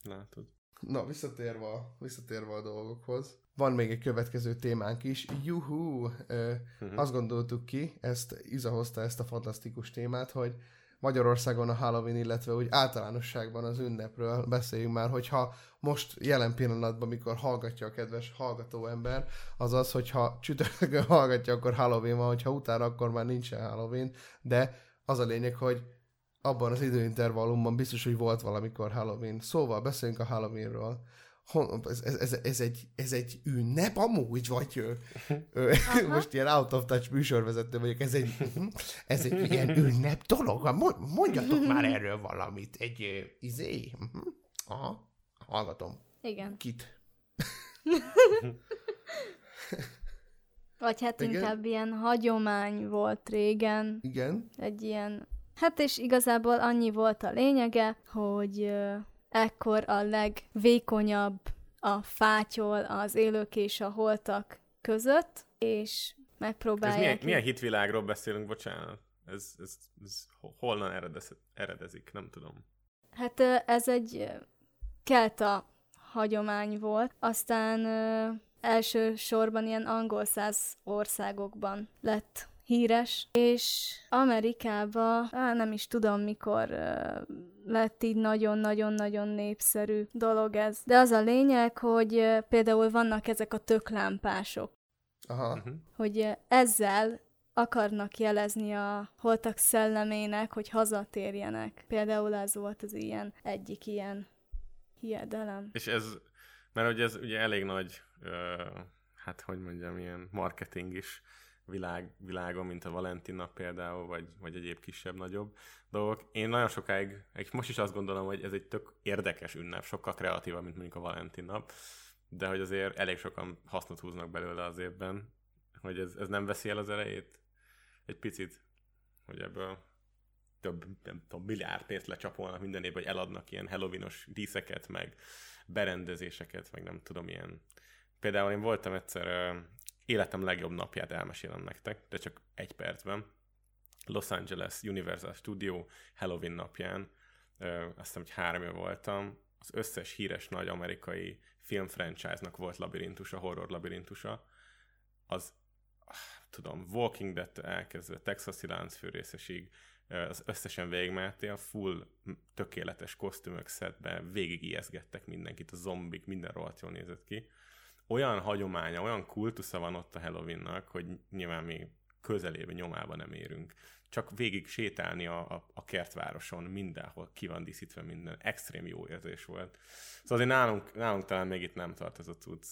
Látod. Na, visszatérve visszatérve a dolgokhoz. Van még egy következő témánk is. Juhú! Ö, Mhm. Azt gondoltuk ki, ezt Iza hozta ezt a fantasztikus témát, hogy Magyarországon a Halloween, illetve úgy általánosságban az ünnepről beszéljünk már, hogyha most jelen pillanatban, mikor hallgatja a kedves hallgató ember, az az, hogyha csütörtökön hallgatja, akkor Halloween van, hogyha utána, akkor már nincsen Halloween, de az a lényeg, hogy abban az időintervallumban biztos, hogy volt valamikor Halloween. Szóval beszéljünk a Halloweenról. Ez, ez, ez, egy, ez egy ünnep amúgy, vagy ő most ilyen out of touch műsorvezető vagyok, ez egy, ez egy ilyen ünnep dolog. Mo- Mondjatok már erről valamit. Egy ö, izé? Mhm. Aha, hallgatom. Igen. Kit? Vagy hát Igen. inkább ilyen hagyomány volt régen, Igen. egy ilyen... Hát és igazából annyi volt a lényege, hogy ö, ekkor a legvékonyabb a fátyol az élők és a holtak között, és Ez megpróbálják... milyen, így- milyen hitvilágról beszélünk, bocsánat? Ez, ez, ez ho- honnan eredez, eredezik, nem tudom. Hát ez egy kelta hagyomány volt, aztán ö, elsősorban ilyen angol száz országokban lett híres, és Amerikába, á, nem is tudom mikor ö, lett így nagyon-nagyon-nagyon népszerű dolog ez. De az a lényeg, hogy ö, például vannak ezek a töklámpások, Aha. Uh-huh. hogy ö, ezzel akarnak jelezni a holtak szellemének, hogy hazatérjenek. Például ez volt az ilyen, egyik ilyen hiedelem. És ez, mert ugye ez ugye elég nagy, ö, hát hogy mondjam, ilyen marketing is világ, világon, mint a Valentin például, vagy, vagy egyéb kisebb-nagyobb dolgok. Én nagyon sokáig, most is azt gondolom, hogy ez egy tök érdekes ünnep, sokkal kreatívabb, mint mondjuk a Valentin de hogy azért elég sokan hasznot húznak belőle az évben, hogy ez, ez nem veszi el az erejét egy picit, hogy ebből több, nem tudom, milliárd pénzt lecsapolnak minden évben, hogy eladnak ilyen halloweenos díszeket, meg berendezéseket, meg nem tudom, ilyen. Például én voltam egyszer életem legjobb napját elmesélem nektek, de csak egy percben. Los Angeles Universal Studio Halloween napján, ö, azt hiszem, hogy három év voltam, az összes híres nagy amerikai film franchise-nak volt labirintusa, horror labirintusa, az ah, tudom, Walking Dead elkezdve, Texasi láncfőrészesig, az összesen végigmehettél, full tökéletes kosztümök szedbe, végig ijeszgettek mindenkit, a zombik, minden rohadt jól nézett ki. Olyan hagyománya, olyan kultusza van ott a Halloweennak, hogy nyilván mi közelébe nyomába nem érünk. Csak végig sétálni a, a, a kertvároson, mindenhol ki van díszítve minden. Extrém jó érzés volt. Szóval azért nálunk, nálunk talán még itt nem tart ez a cucc.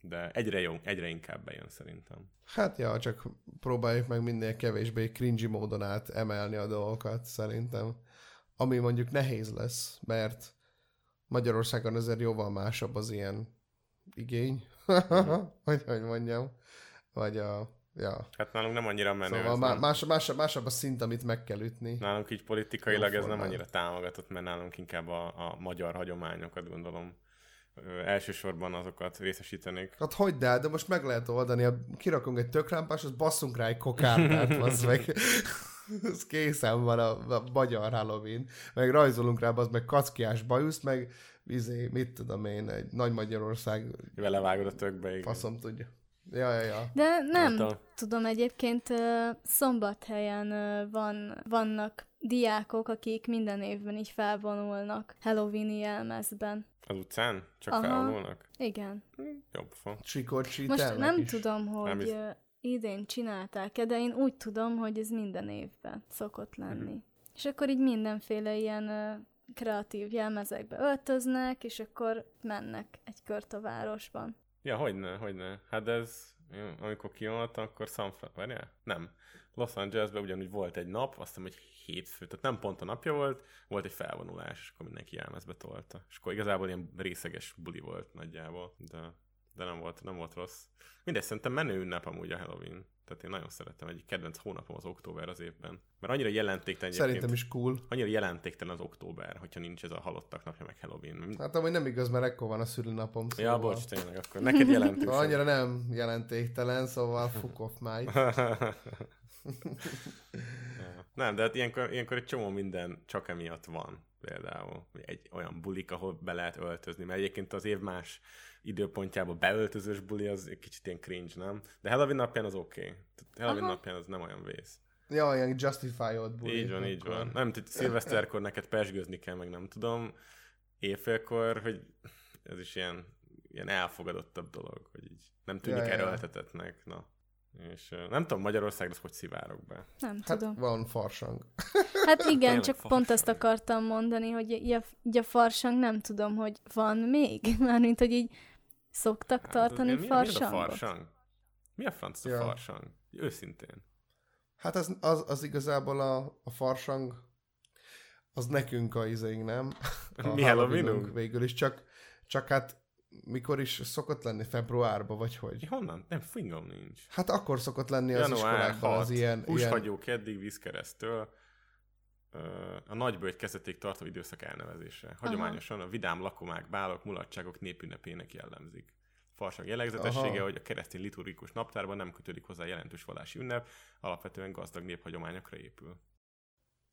De egyre jó, egyre inkább bejön szerintem. Hát ja, csak próbáljuk meg minél kevésbé cringy módon át emelni a dolgokat, szerintem. Ami mondjuk nehéz lesz, mert Magyarországon azért jóval másabb az ilyen igény, vagy hogy mondjam, vagy a, ja. Hát nálunk nem annyira menő. Szóval ez má, nem. más, másabb, a szint, amit meg kell ütni. Nálunk így politikailag ez nem annyira támogatott, mert nálunk inkább a, a magyar hagyományokat gondolom ö, elsősorban azokat részesítenék. Hát hogy de, de most meg lehet oldani, ha kirakunk egy töklámpás, az basszunk rá egy kokártát, az meg. Ez készen van a, a magyar Halloween. Meg rajzolunk rá, az meg kackiás bajuszt, meg izé, mit tudom én, egy nagy Magyarország Vele vágod a tökbe, igen. faszom tudja. Ja, ja, ja. De nem tudom. tudom, egyébként szombathelyen van, vannak diákok, akik minden évben így felvonulnak Halloweeni jelmezben. Az utcán? Csak Aha. felvonulnak? Igen. Jobb fa. Csikot Most nem is. tudom, Nem hogy hisz- ö, idén csinálták-e, de én úgy tudom, hogy ez minden évben szokott lenni. Mhm. És akkor így mindenféle ilyen kreatív jelmezekbe öltöznek, és akkor mennek egy kört a városban. Ja, hogyne, hogyne. Hát ez, amikor kijött, akkor San Fran... Várjál? Nem. Los Angelesben ugyanúgy volt egy nap, azt hiszem, hogy hétfő, tehát nem pont a napja volt, volt egy felvonulás, és akkor mindenki jelmezbe tolta. És akkor igazából ilyen részeges buli volt nagyjából, de, de nem, volt, nem volt rossz. Mindegy, szerintem menő ünnep amúgy a Halloween. Tehát én nagyon szeretem, egy kedvenc hónapom az október az évben. Mert annyira jelentéktelen Szerintem is cool. annyira jelentéktelen az október, hogyha nincs ez a halottak napja, meg Halloween. Hát amúgy nem igaz, mert ekkor van a szülőnapom. Szóval. Ja, bocs, tényleg, akkor neked jelentős. Annyira nem jelentéktelen, szóval fuck off. Ja. Nem, de hát ilyenkor, ilyenkor egy csomó minden csak emiatt van például. Hogy Egy olyan bulik, ahol be lehet öltözni, mert egyébként az év más időpontjában beöltözős buli az egy kicsit ilyen cringe, nem? De Halloween napján az oké. Okay. Halloween Aha. napján az nem olyan vész. Ja, ilyen justified buli. így van, így van. Nem, tehát szilveszterkor neked pesgőzni kell, meg nem tudom. Éjfélkor, hogy ez is ilyen, ilyen elfogadottabb dolog, hogy így nem tűnik ja. erőltetetnek. Na. És nem tudom, Magyarországra ez hogy szivárok be. Nem Hát tudom. van farsang. Hát igen, Tényleg csak farsang. pont ezt akartam mondani, hogy így a, így a farsang nem tudom, hogy van még. Mármint, hogy így szoktak Hát, tartani mi, mi, mi a farsangot. farsang? Mi a franc a Ja. farsang? Őszintén. Hát az, az, az igazából a, a farsang, az nekünk a izénk, nem? A Mi Halloweenunk? végül is, csak, csak hát mikor is szokott lenni? Februárban, vagy hogy? Honnan? Nem, fingom nincs. Hát akkor szokott lenni az Január iskolákban 6, az ilyen... ilyen... húshagyó keddig vízkeresztől a nagybőjt kezdetig tartó időszak elnevezése. Hagyományosan a vidám lakomák, bálok, mulatságok népünnepének jellemzik. Farsang jellegzetessége, Aha. hogy a keresztény liturgikus naptárban nem kötődik hozzá jelentős vallási ünnep, alapvetően gazdag néphagyományokra épül.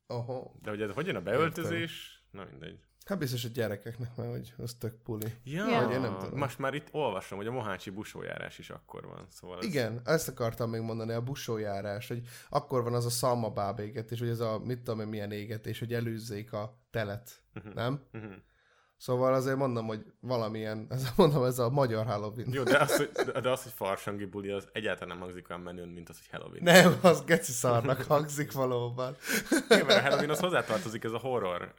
Aha. De hogy ez hogyan a beöltözés? Na mindegy. Hát biztos a gyerekeknek már, hogy az tök puli. Ja, Ja. Vagy én nem tudom. most már itt olvasom, hogy a Mohácsi busójárás is akkor van. Szóval ez... Igen, ezt akartam még mondani, a busójárás, hogy akkor van az a szalmabáb égetés, hogy ez a mit tudom én milyen égetés, hogy előzzék a telet, Mhm. nem? Mhm. Szóval azért mondom, hogy valamilyen, ez, mondom, ez a magyar Halloween. Jó, de az, hogy, de- az, hogy farsangi buli, az egyáltalán nem hangzik olyan menőn, mint az, hogy Halloween. Nem, az geci szarnak hangzik valóban. Mert a Halloween az hozzátartozik ez a horror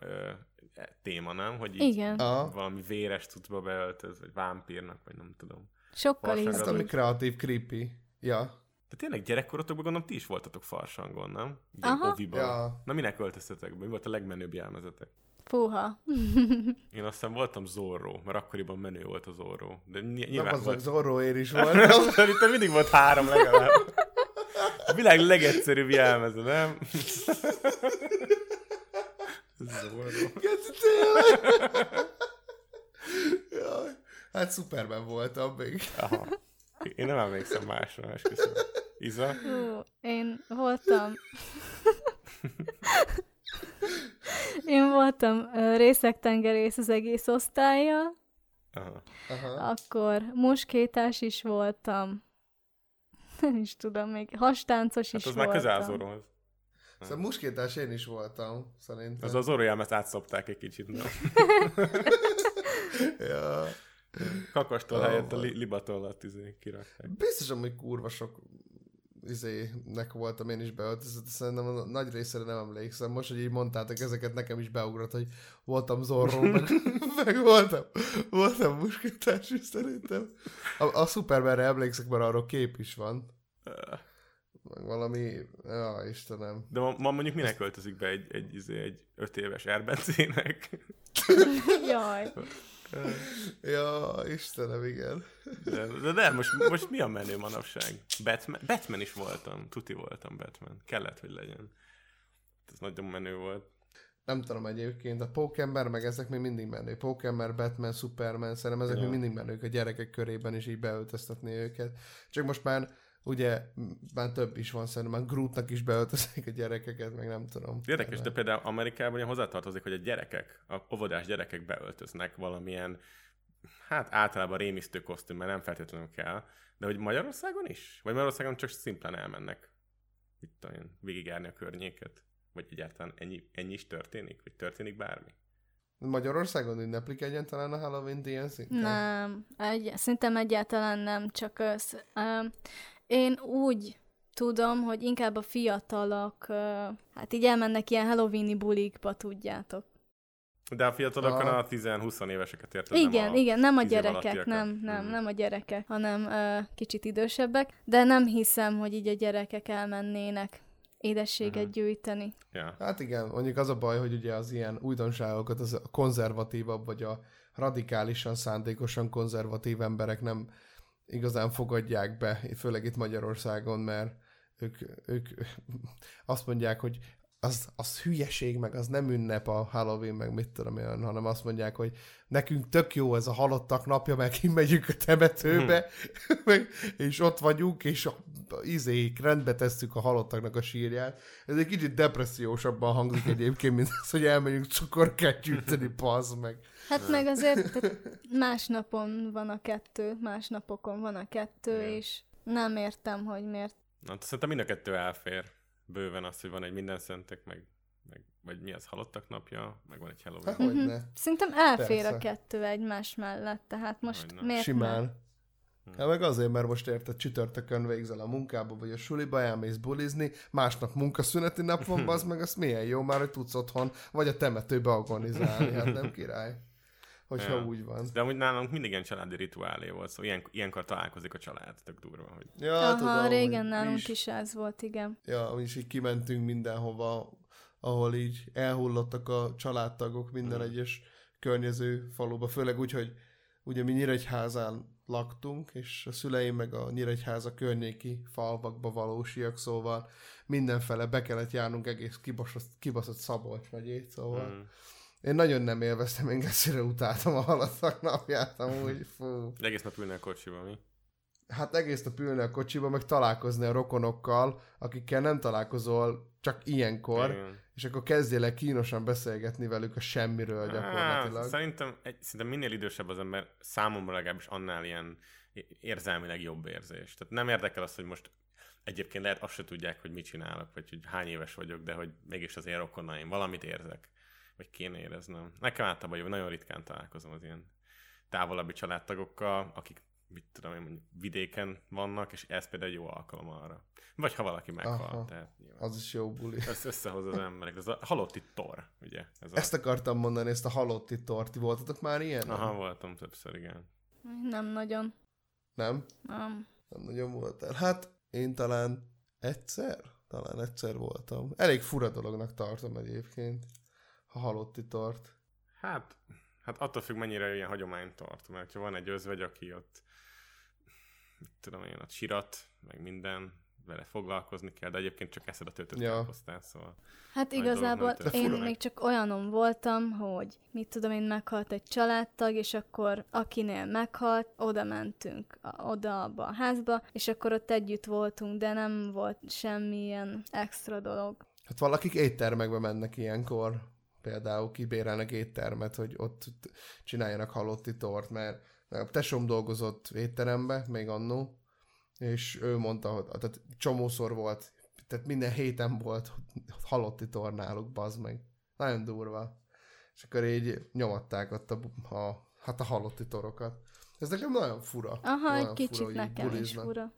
téma, nem? Hogy így Igen. Aha. valami véres cuccba beöltöz, vagy vámpírnak, vagy nem tudom. Sokkal Farsang Ez az ami kreatív, creepy. Ja. De tényleg gyerekkorotokban gondolom ti is voltatok farsangon, nem? Így Aha. oviban. Ja. Na minek öltöztetek be? Mi volt a legmenőbb jelmezetek? Fúha. Én aztán voltam Zorro, mert akkoriban menő volt a Zorro. De ny- nyilván az, hogy volt... Zorro ér is volt. Szerintem mindig volt három legalább. A világ legegyszerűbb jelmeze, nem? Zorro. Jaj. Hát szuperben voltam még. Aha. Én nem emlékszem másra, esküszöm. Iza? Hú, én voltam... én voltam részegtengerész az egész osztályjal, Aha. Aha. akkor muskétás is voltam. Nem is tudom, még hastáncos Hát is az már voltam. közel. Szóval muskétás én is voltam, szerintem. Az a Zorro jelmet átszopták egy kicsit. Nem? Ja. Kakastól helyett a li- libatollat izé, kirakták. Biztosan, hogy kurva sok izének voltam én is beöltözött, szerintem a nagy részére nem emlékszem. Most, hogy így mondtátok ezeket, nekem is beugrott, hogy voltam Zorro, meg, meg voltam, voltam muskétás is szerintem. A, a Supermanre emlékszek, mert arról kép is van. Meg valami, ja, Istenem. De ma, ma mondjuk minek költözik be egy, egy, izé, egy öt éves erbencének? Jaj. Ja, Istenem, igen. De, de, de most, most mi a menő manapság? Batman, Batman is voltam, tuti voltam Batman. Kellett, hogy legyen. Ez nagyon menő volt. Nem tudom egyébként, a Pókember, meg ezek még mindig menő. Pókember, Batman, Superman, szerintem ezek Ja. még mindig menők a gyerekek körében is így beöltöztetni őket. Csak most már ugye már több is van, szerintem már Grootnak is beöltözik a gyerekeket, meg nem tudom. Érdekes, de például Amerikában ugye hozzátartozik, hogy a gyerekek, a óvodás gyerekek beöltöznek valamilyen, hát általában rémisztő kosztüm, mert nem feltétlenül kell, de hogy Magyarországon is? Vagy Magyarországon csak szimplán elmennek, mit tudom én, végigjárni a környéket? Vagy egyáltalán ennyi, ennyi is történik? Vagy történik bármi? Magyarországon ünneplik egyáltalán a Halloween ilyen szinten? Nem, egy, szerintem egyáltalán nem, csak az, um, én úgy tudom, hogy inkább a fiatalok, hát így elmennek ilyen halloweeni bulikba, tudjátok. De a fiatalokon Aha. a 10-20 éveseket érted, igen, nem a... igen, nem a gyerekek, nem, nem, Mhm. nem a gyerekek, hanem uh, kicsit idősebbek, de nem hiszem, hogy így a gyerekek elmennének édességet Mhm. gyűjteni. Ja. Hát igen, mondjuk az a baj, hogy ugye az ilyen újdonságokat az a konzervatívabb, vagy a radikálisan, szándékosan konzervatív emberek nem igazán fogadják be, főleg itt Magyarországon, mert ők, ők azt mondják, hogy az, az hülyeség, meg az nem ünnep a Halloween, meg mit tudom én, hanem azt mondják, hogy nekünk tök jó ez a halottak napja, meg kimegyünk a temetőbe, meg, és ott vagyunk, és a, a izék, rendbe tesszük a halottaknak a sírját. Ez egy kicsit depressziósabban hangzik egyébként, mint az, hogy elmegyünk cukorkát gyűjteni, pazd meg. Hát meg azért tehát más napon van a kettő, más napokon van a kettő, Igen. és nem értem, hogy miért. Na, hát szerintem mind a kettő elfér. Bőven az, hogy van egy minden szentek, meg, meg vagy mi az, halottak napja, meg van egy Halloween. Hát hogyne. Szerintem elfér Persze. a kettő egymás mellett, tehát most Hogyne. miért nem? Simán. Hát meg azért, mert most érted, csütörtökön végzel a munkába, vagy a suliba, elmész bulizni, másnap munkaszüneti nap van, az meg az milyen jó már, hogy tudsz otthon, vagy a temetőbe agonizálni, hát nem király. Hogyha Ja. úgy van. De amúgy nálunk mindig ilyen családi rituálé volt, szóval ilyen, ilyenkor találkozik a család, tök durva, hogy Ja, Aha, tudom, régen hogy nálunk is, is ez volt, igen. Ja, mi is így kimentünk mindenhova, ahol így elhullottak a családtagok minden Mhm. egyes környező faluba, főleg úgy, hogy ugye mi Nyíregyházán laktunk, és a szüleim meg a Nyíregyháza környéki falvakba valósiak, szóval mindenfele be kellett járnunk egész kibaszott, kibaszott Szabolcs megyét, szóval Mm. Én nagyon nem élveztem, én geszire utáltam a haladtak napját, amúgy, fú. Egész nap ülne a kocsiba, mi? Hát egész nap ülni a kocsiba, meg találkozni a rokonokkal, akikkel nem találkozol csak ilyenkor, Igen. és akkor kezdjél el kínosan beszélgetni velük a semmiről gyakorlatilag. Hát, szerintem, egy, szerintem minél idősebb az ember, számomra legalábbis annál ilyen érzelmileg jobb érzés. Tehát nem érdekel az, hogy most egyébként lehet azt se tudják, hogy mit csinálok, vagy hogy hány éves vagyok, de hogy mégis az én rokonaim, valamit érzek, vagy kéne éreznem. Nekem általában jó, nagyon ritkán találkozom az ilyen távolabbi családtagokkal, akik mit tudom én, mondjuk vidéken vannak, és ez például egy jó alkalom arra. Vagy ha valaki meghal, Aha. tehát nyilván. Az is jó buli. Ezt összehoz az emberek. Ez a halotti tor, ugye? Ez a... Ezt akartam mondani, ezt a halotti torti. Voltatok már ilyen? Aha, voltam többször, igen. Nem nagyon. Nem? Nem. Nem nagyon voltál. Hát én talán egyszer? Talán egyszer voltam. Elég fura dolognak tartom egyébként, ha halotti tort. Hát, hát attól függ, mennyire ilyen hagyományt tart, mert ha van egy özvegy, aki ott, mit tudom én, ott sirat, meg minden, vele foglalkozni kell, de egyébként csak eszed a töltött Ja. káposztát, szóval. Hát igazából én történik. még csak olyanon voltam, hogy mit tudom én, meghalt egy családtag, és akkor akinél meghalt, oda mentünk, a- oda abba a házba, és akkor ott együtt voltunk, de nem volt semmilyen extra dolog. Hát valakik éttermekbe mennek ilyenkor, például kibérelnek éttermet, hogy ott csináljanak halotti tort, mert a tesóm dolgozott étterembe, még annó, és ő mondta, hogy tehát csomószor volt, tehát minden héten volt halotti tor náluk, bazd meg. Nagyon durva. És akkor így nyomatták ott a, a, hát a halotti torokat. Ez nekem nagyon fura. Aha, nagyon egy kicsit fura, nekem is buliznak fura.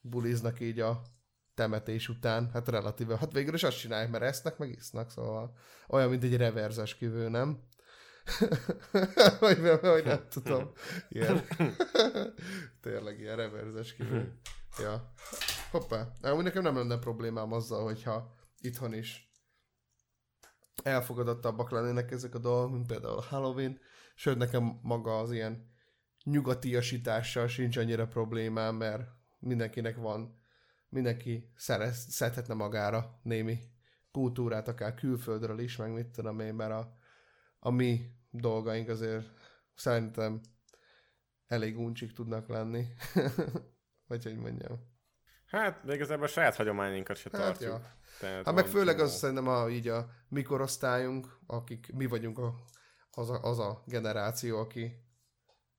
buliznak így a temetés után, hát relatíve, hát végül is azt csinálják, mert esznek, meg isznak, szóval olyan, mint egy reverzes kívül, nem? vagy, vagy nem tudom. Ilyen. Tényleg ilyen reverzes kívül. Ja. Hoppá. Amúgy nekem nem lenne problémám azzal, hogyha itthon is elfogadottabbak lennének ezek a dolgok, mint például a Halloween, sőt nekem maga az ilyen nyugatiasítással sincs annyira problémám, mert mindenkinek van, mindenki szerez, szedhetne magára némi kultúrát, akár külföldről is, meg mit tudom én, mert a, a mi dolgaink azért szerintem elég uncsik tudnak lenni. Vagy hogy mondjam. Hát, de igazából a saját hagyományainkat se Hát, tartjuk. ja. Tehát Hát meg főleg az szerintem a, így a mikorosztályunk, akik mi vagyunk a, az, a, az a generáció, aki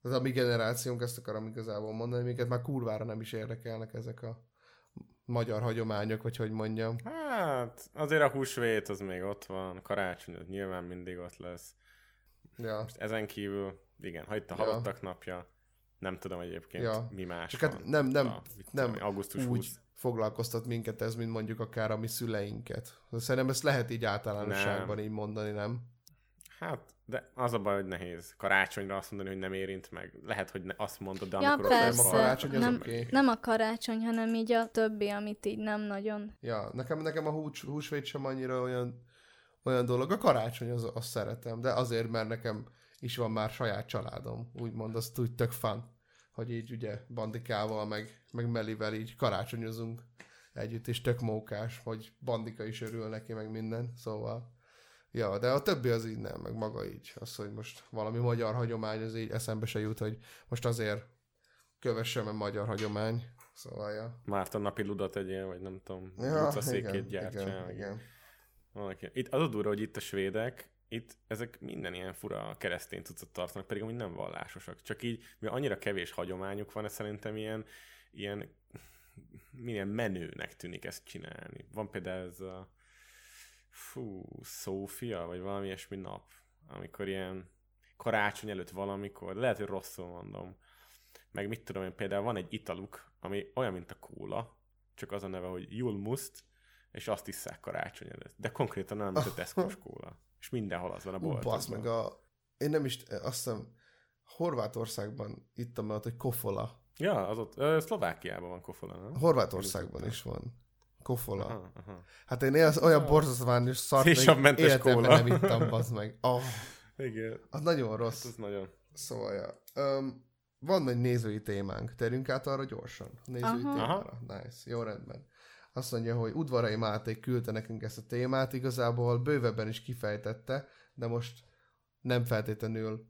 az a mi generációnk, ezt akarom igazából mondani, minket már kurvára nem is érdekelnek ezek a magyar hagyományok, vagy hogy mondjam. Hát, azért a húsvét az még ott van, karácsony az nyilván mindig ott lesz. Ja. Most ezen kívül, igen, ha itt a Ja. halottak napja, nem tudom egyébként Ja. mi más Csak van. hát nem, nem, A, nem tudom augusztus úgy 20. foglalkoztat minket ez, mint mondjuk akár a mi szüleinket. Szerintem ezt lehet így általánosságban Nem. így mondani, nem? Hát, de az a baj, hogy nehéz. Karácsonyra azt mondani, hogy nem érint meg. Lehet, hogy ne, azt mondod, de Ja, amikor ott persze. vagy, a karácsony az nem, oké. nem a karácsony, hanem így a többi, amit így nem nagyon. Ja, nekem, nekem a hús, húsvét sem annyira olyan, olyan dolog. A karácsony az, azt szeretem, de azért, mert nekem is van már saját családom. Úgymond, azt úgy tök fun, hogy így ugye bandikával, meg, meg Melivel így karácsonyozunk együtt, és tök mókás, hogy bandika is örül neki, meg minden, szóval Ja, de a többi az így nem, meg maga így. Az, hogy most valami magyar hagyomány, az így eszembe se jut, hogy most azért kövessem a magyar hagyomány. Szóval, ja. Márton napi ludat egyél, vagy nem tudom, Ja, utcaszékét igen, gyártsál. igen, igen. Valaki. Itt az a durva, hogy itt a svédek, itt ezek minden ilyen fura keresztény cuccot tartanak, pedig amúgy nem vallásosak. Csak így, mivel annyira kevés hagyományuk van, ez szerintem ilyen, ilyen milyen menőnek tűnik ezt csinálni. Van például ez a fú, Szófia, vagy valami ilyesmi nap, amikor ilyen karácsony előtt valamikor, de lehet, hogy rosszul mondom, meg mit tudom én, például van egy italuk, ami olyan, mint a kóla, csak az a neve, hogy Julmust, és azt isszák karácsony előtt. De konkrétan olyan, mint a Tesco-s kóla. És mindenhol az van a Ú, boltokban. basz meg a... Én nem is, azt hiszem, Horvátországban ittam ott, hogy kofola. Ja, az ott, Szlovákiában van kofola, nem? Horvátországban is van. Kofola. Aha, aha. Hát én az olyan borzasztóan és szart még Szénsavmentes életemben kóla. nem ittam, bazd meg. Oh, Igen, az nagyon hát rossz. az nagyon. Szóval, ja. Um, van egy nézői témánk. Terünk át arra gyorsan. Nézői Aha. témára. Nice. Jó rendben. Azt mondja, hogy Udvarai Máté küldte nekünk ezt a témát, igazából bővebben is kifejtette, de most nem feltétlenül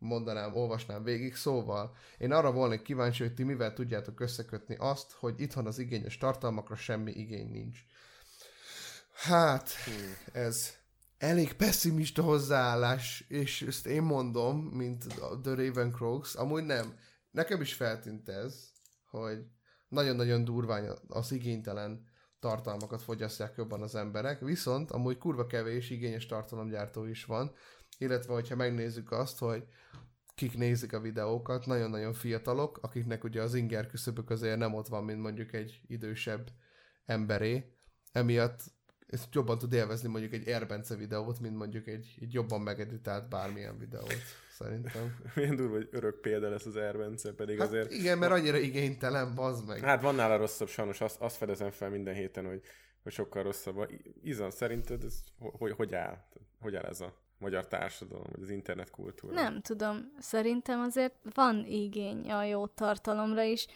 mondanám, olvasnám végig, szóval én arra volnék kíváncsi, hogy ti mivel tudjátok összekötni azt, hogy itthon az igényes tartalmakra semmi igény nincs. Hát, ez elég pessimista hozzáállás, és ezt én mondom, mint The Raven Croaks, amúgy nem. Nekem is feltűnt ez, hogy nagyon-nagyon durván az igénytelen tartalmakat fogyasztják jobban az emberek, viszont amúgy kurva kevés igényes tartalomgyártó is van, illetve hogyha megnézzük azt, hogy kik nézik a videókat, nagyon-nagyon fiatalok, akiknek ugye az inger küszöbök azért nem ott van, mint mondjuk egy idősebb emberé, emiatt ezt jobban tud élvezni mondjuk egy Erbence videót, mint mondjuk egy, egy jobban megeditált bármilyen videót, szerintem. Milyen durva, hogy örök példa lesz az Erbence, pedig Hát azért... igen, mert annyira igénytelen, bazd meg. Hát van nála rosszabb, sajnos azt, azt fedezem fel minden héten, hogy, hogy sokkal rosszabb. Izan, szerinted ez hogy, hogy áll? Hogy áll ez a magyar társadalom, vagy az internet kultúra? Nem tudom, szerintem azért van igény a jó tartalomra is.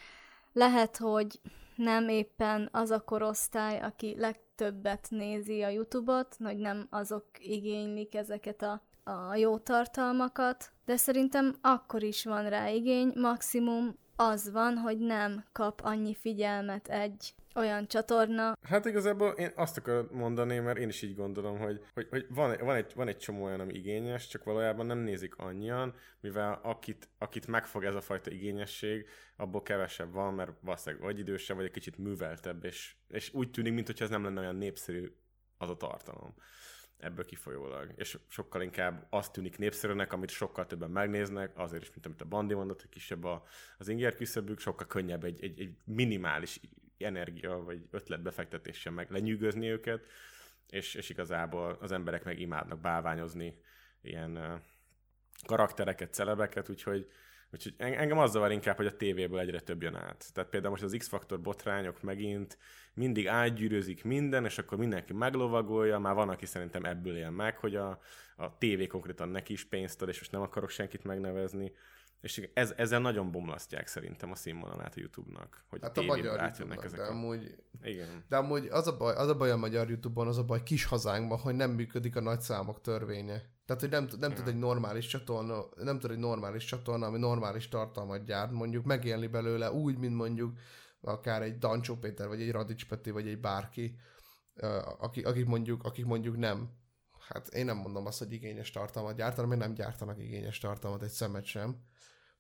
Lehet, hogy nem éppen az a korosztály, aki legtöbbet nézi a YouTube-ot, hogy nem azok igénylik ezeket a, a jó tartalmakat, de szerintem akkor is van rá igény, maximum az van, hogy nem kap annyi figyelmet egy olyan csatorna, Hát igazából én azt akarom mondani, mert én is így gondolom, hogy, hogy, hogy van, van, egy, van egy csomó olyan, ami igényes, csak valójában nem nézik annyian, mivel akit, akit megfog ez a fajta igényesség, abból kevesebb van, mert valószínűleg vagy idősebb, vagy egy kicsit műveltebb, és, és úgy tűnik, mintha ez nem lenne olyan népszerű az a tartalom ebből kifolyólag. És sokkal inkább azt tűnik népszerűnek, amit sokkal többen megnéznek, azért is, mint amit a Bandi mondott, hogy kisebb a, az inger küszöbük, sokkal könnyebb egy, egy, egy minimális energia vagy ötletbefektetéssel meg lenyűgözni őket, és, és igazából az emberek meg imádnak bálványozni ilyen karaktereket, celebeket, úgyhogy, úgyhogy en- engem az zavar inkább, hogy a tévéből egyre több jön át. Tehát például most az X-faktor botrányok megint mindig átgyűrőzik minden, és akkor mindenki meglovagolja, már van, aki szerintem ebből él meg, hogy a, a tévé konkrétan neki is pénzt ad, és most nem akarok senkit megnevezni, és ez, ezzel nagyon bomlasztják szerintem a színvonalát a YouTube-nak, hogy Hát a a magyar átjönnek ezek de a... amúgy, Igen. de amúgy az a, baj, az a baj a magyar YouTube-on, az a baj kis hazánkban, hogy nem működik a nagyszámok törvénye. Tehát, hogy nem, nem tud egy normális csatorna, nem tud egy normális csatorna, ami normális tartalmat gyárt, mondjuk megélni belőle úgy, mint mondjuk akár egy Dancsó Péter, vagy egy Radics Peti, vagy egy bárki, akik, akik, mondjuk, akik mondjuk nem, hát én nem mondom azt, hogy igényes tartalmat gyártanak, mert nem gyártanak igényes tartalmat, egy szemet sem,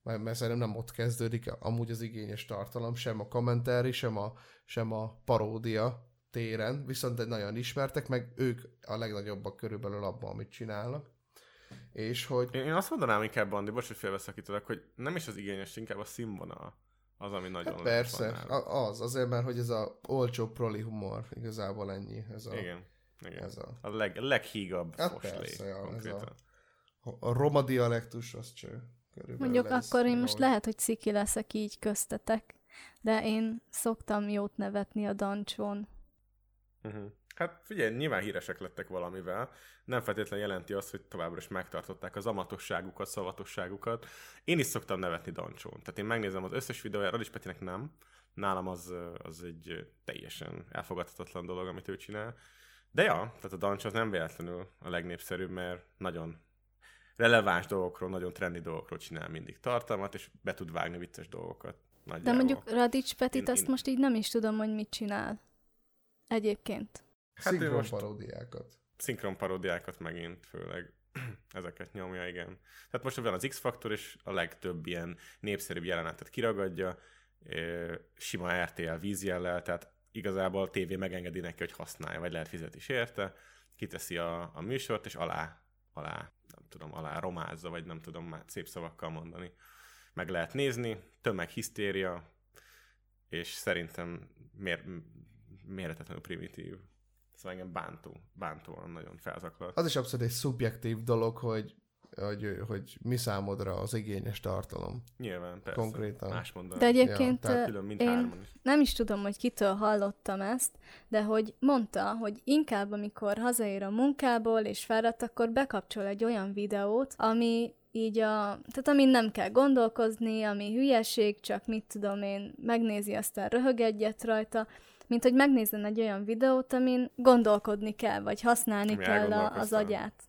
mert, mert szerintem nem ott kezdődik amúgy az igényes tartalom, sem a kommentári, sem a, sem a paródia téren, viszont egy nagyon ismertek, meg ők a legnagyobbak körülbelül abban, amit csinálnak. És hogy Én azt mondanám inkább, Bandi, bocs, hogy félbeszakítalak, hogy nem is az igényes, inkább a színvonal az, ami nagyon hát persze, a- az, azért, mert hogy ez a olcsó proli humor, igazából ennyi. Ez a, Igen. Igen. Ez a, A leg, leghígabb Hát foslé, persze, ja, ez konkrétan. a roma dialektus, az cső. Körülbelül Mondjuk ez, akkor én most ahogy- lehet, hogy ciki leszek így köztetek, de én szoktam jót nevetni a dancsón. Uh-huh. Hát figyelj, nyilván híresek lettek valamivel, nem feltétlenül jelenti azt, hogy továbbra is megtartották az amatosságukat, szavatosságukat. Én is szoktam nevetni Dancsón. Tehát én megnézem az összes videóját, Radis Petinek nem. Nálam az, az egy teljesen elfogadhatatlan dolog, amit ő csinál. De ja, tehát a Dancsó az nem véletlenül a legnépszerűbb, mert nagyon releváns dolgokról, nagyon trendi dolgokról csinál mindig tartalmat, és be tud vágni vicces dolgokat. De Nagyjából. mondjuk Radics Petit, Én- azt én- most így nem is tudom, hogy mit csinál. Egyébként. Hát Szinkron most- paródiákat. szinkron paródiákat megint főleg ezeket nyomja, igen. Tehát most van az X-faktor, és a legtöbb ilyen népszerűbb jelenetet kiragadja, sima RTL vízjellel, tehát igazából a tévé megengedi neki, hogy használja, vagy lehet fizetni is érte, kiteszi a, a műsort, és alá, alá, nem tudom, alá romázza, vagy nem tudom már szép szavakkal mondani. Meg lehet nézni, tömeghisztéria, és szerintem mér, méretetlenül primitív. Szóval engem bántó, bántóan nagyon felzaklat. Az is abszolút egy szubjektív dolog, hogy hogy, hogy mi számodra az igényes tartalom. Nyilván, persze. Konkrétan. Más mondani. De egyébként Ja, külön mind én hárman is. nem is tudom, hogy kitől hallottam ezt, de hogy mondta, hogy inkább amikor hazaér a munkából és fáradt, akkor bekapcsol egy olyan videót, ami így a, tehát amin nem kell gondolkozni, ami hülyeség, csak mit tudom én, megnézi, aztán röhög egyet rajta, mint hogy megnézzen egy olyan videót, amin gondolkodni kell, vagy használni Ami kell a, az agyát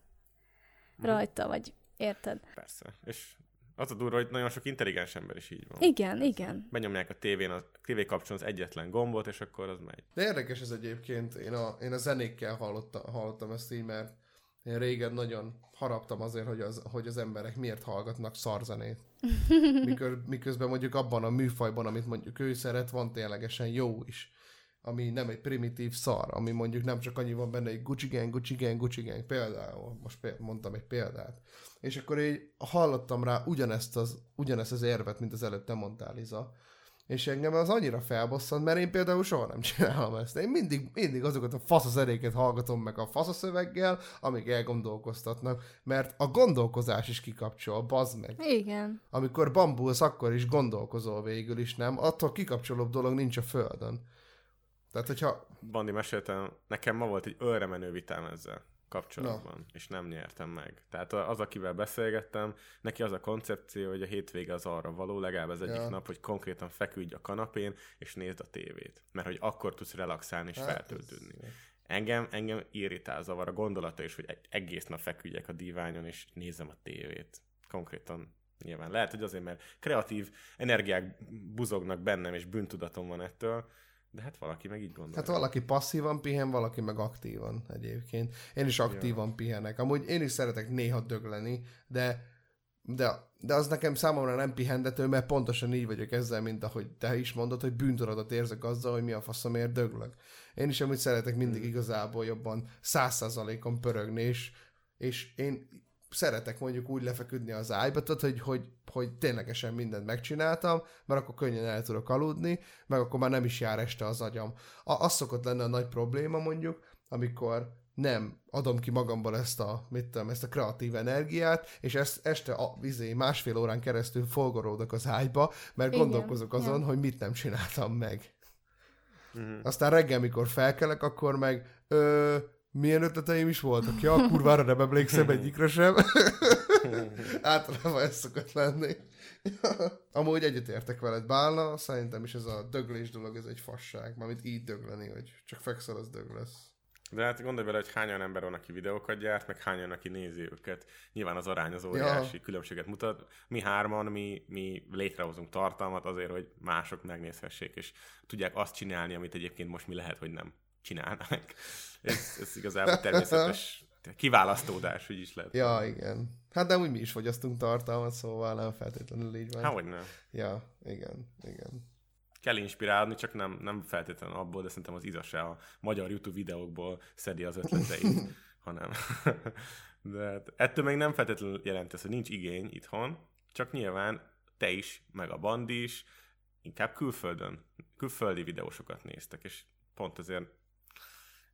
Mhm. rajta, vagy érted? Persze. És az a durva, hogy nagyon sok intelligens ember is így van. Igen, igen. Benyomják a tévén, a tévé kapcsolón az egyetlen gombot, és akkor az megy. De érdekes ez egyébként, én a, én a zenékkel hallotta, hallottam ezt így, mert én régen nagyon haraptam azért, hogy az, hogy az emberek miért hallgatnak szarzenét. Mikor, miközben mondjuk abban a műfajban, amit mondjuk ő szeret, van ténylegesen jó is. Ami nem egy primitív szar, ami mondjuk nem csak annyi van benne, hogy Gucci Gang, Gucci Gang, Gucci Gang, például, most mondtam egy példát. És akkor így hallottam rá ugyanezt az, ugyanezt az érvet, mint az előtt te mondtál, Liza. És engem az annyira felbosszant, mert én például soha nem csinálom ezt. Én mindig, mindig azokat a faszazeréket hallgatom meg a faszaszöveggel, amik elgondolkoztatnak, mert a gondolkozás is kikapcsol, bazd meg. Igen. Amikor bambulsz, akkor is gondolkozol végül is, nem? Attól kikapcsolóbb dolog nincs a földön. Tehát, hogyha... Bandi meséltem, nekem ma volt egy ölre menő vitám ezzel kapcsolatban, no. és nem nyertem meg. Tehát az, akivel beszélgettem, neki az a koncepció, hogy a hétvége az arra való, legalább az egyik Ja. nap, hogy konkrétan feküdj a kanapén, és nézd a tévét. Mert hogy akkor tudsz relaxálni és Hát, feltöltődni. ez- Engem, engem irritál, zavar a gondolata is, hogy egész nap feküdjek a díványon, és nézem a tévét. Konkrétan nyilván. Lehet, hogy azért, mert kreatív energiák buzognak bennem, és bűntudatom van ettől, de hát valaki meg így gondolja. Hát valaki passzívan pihen, valaki meg aktívan egyébként. Én is aktívan pihenek. Amúgy én is szeretek néha dögleni, de, de, de az nekem számomra nem pihendető, mert pontosan így vagyok ezzel, mint ahogy te is mondod, hogy bűntudatot érzek azzal, hogy mi a faszomért döglök. Én is amúgy szeretek mindig igazából jobban száz százalékon pörögni, és, és én szeretek mondjuk úgy lefeküdni az ágyba, tudod, hogy, hogy, hogy ténylegesen mindent megcsináltam, mert akkor könnyen el tudok aludni, meg akkor már nem is jár este az agyam. A, az szokott lenni a nagy probléma mondjuk, amikor nem adom ki magamból ezt a, mit tudom, ezt a kreatív energiát, és ezt este a vizé másfél órán keresztül folgoródok az ágyba, mert Igen, gondolkozok azon, ja. hogy mit nem csináltam meg. Mhm. Aztán reggel, mikor felkelek, akkor meg ö, milyen ötleteim is voltak? Ja, kurvára nem emlékszem egyikre sem. Általában ez szokott lenni. Amúgy egyetértek veled, Bálna, szerintem is ez a döglés dolog, ez egy fasság. Mármint így dögleni, hogy csak fekszel, az dög lesz. De hát gondolj bele, hogy hányan ember van, aki videókat gyárt, meg hányan, aki nézi őket. Nyilván az arány az óriási ja. különbséget mutat. Mi hárman, mi, mi létrehozunk tartalmat azért, hogy mások megnézhessék, és tudják azt csinálni, amit egyébként most mi lehet, hogy nem csinálnak. Ez, ez igazából természetes kiválasztódás, úgy is lehet. Ja, igen. Hát de úgy mi is fogyasztunk tartalmat, szóval nem feltétlenül így van. Há, hogy nem. Ja, igen, igen. Kell inspirálni, csak nem, nem feltétlenül abból, de szerintem az Iza se a magyar YouTube videókból szedi az ötleteit, hanem. de hát ettől még nem feltétlenül jelent ez, hogy nincs igény itthon, csak nyilván te is, meg a band is, inkább külföldön, külföldi videósokat néztek, és pont ezért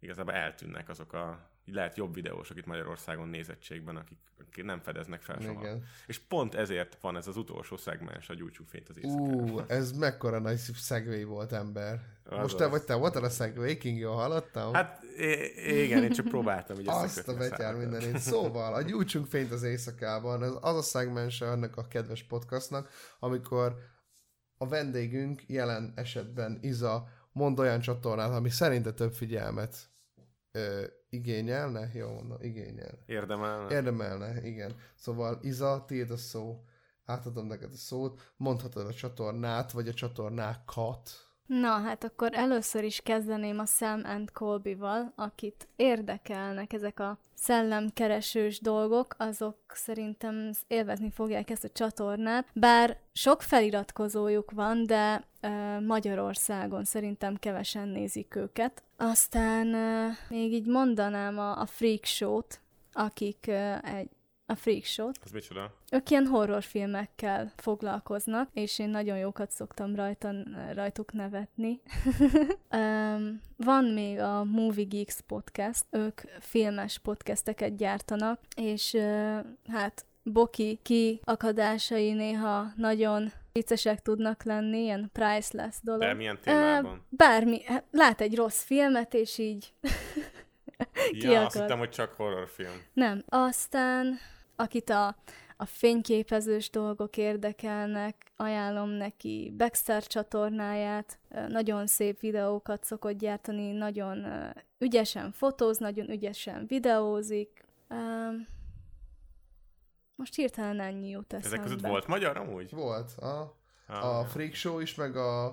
igazából eltűnnek azok a lehet jobb videósok itt Magyarországon nézettségben, akik, akik nem fedeznek fel soha. Igen. És pont ezért van ez az utolsó szegmens, a gyújtsuk fényt az Ú, éjszakára. ez mekkora nagy szegvély volt, ember. Most Azaz. te vagy te voltál a szegvély, King, jól hallottam? Hát i- igen, én csak próbáltam így Azt a betyár mindenét. Szóval, a gyújtsunk fényt az éjszakában, ez az a szegmense annak a kedves podcastnak, amikor a vendégünk jelen esetben Iza mond olyan csatornát, ami szerinte több figyelmet ö, igényelne, jó mondom, igényel. Érdemel. Érdemelne, igen. Szóval Iza, tiéd a szó, átadom neked a szót, mondhatod a csatornát, vagy a csatornákat. Na, hát akkor először is kezdeném a Sam and Colby-val, akit érdekelnek ezek a szellemkeresős dolgok, azok szerintem élvezni fogják ezt a csatornát, bár sok feliratkozójuk van, de ö, Magyarországon szerintem kevesen nézik őket. Aztán ö, még így mondanám a, a Freak Show-t, akik ö, egy a Freak Show-t, Az micsoda? ők ilyen horrorfilmekkel foglalkoznak, és én nagyon jókat szoktam rajta, rajtuk nevetni. um, van még a Movie Geeks podcast, ők filmes podcasteket gyártanak, és uh, hát Boki kiakadásai néha nagyon viccesek tudnak lenni, ilyen priceless dolog. De milyen témában? Ö, bármi, hát lát egy rossz filmet, és így ja, azt hittem, hogy csak horrorfilm. Nem. Aztán, akit a, a fényképezős dolgok érdekelnek, ajánlom neki Baxter csatornáját, nagyon szép videókat szokott gyártani, nagyon ügyesen fotóz, nagyon ügyesen videózik. Most hirtelen ennyi jut eszembe. Ezek között volt magyar amúgy? Volt. A, ah, a Freak Show is, meg a,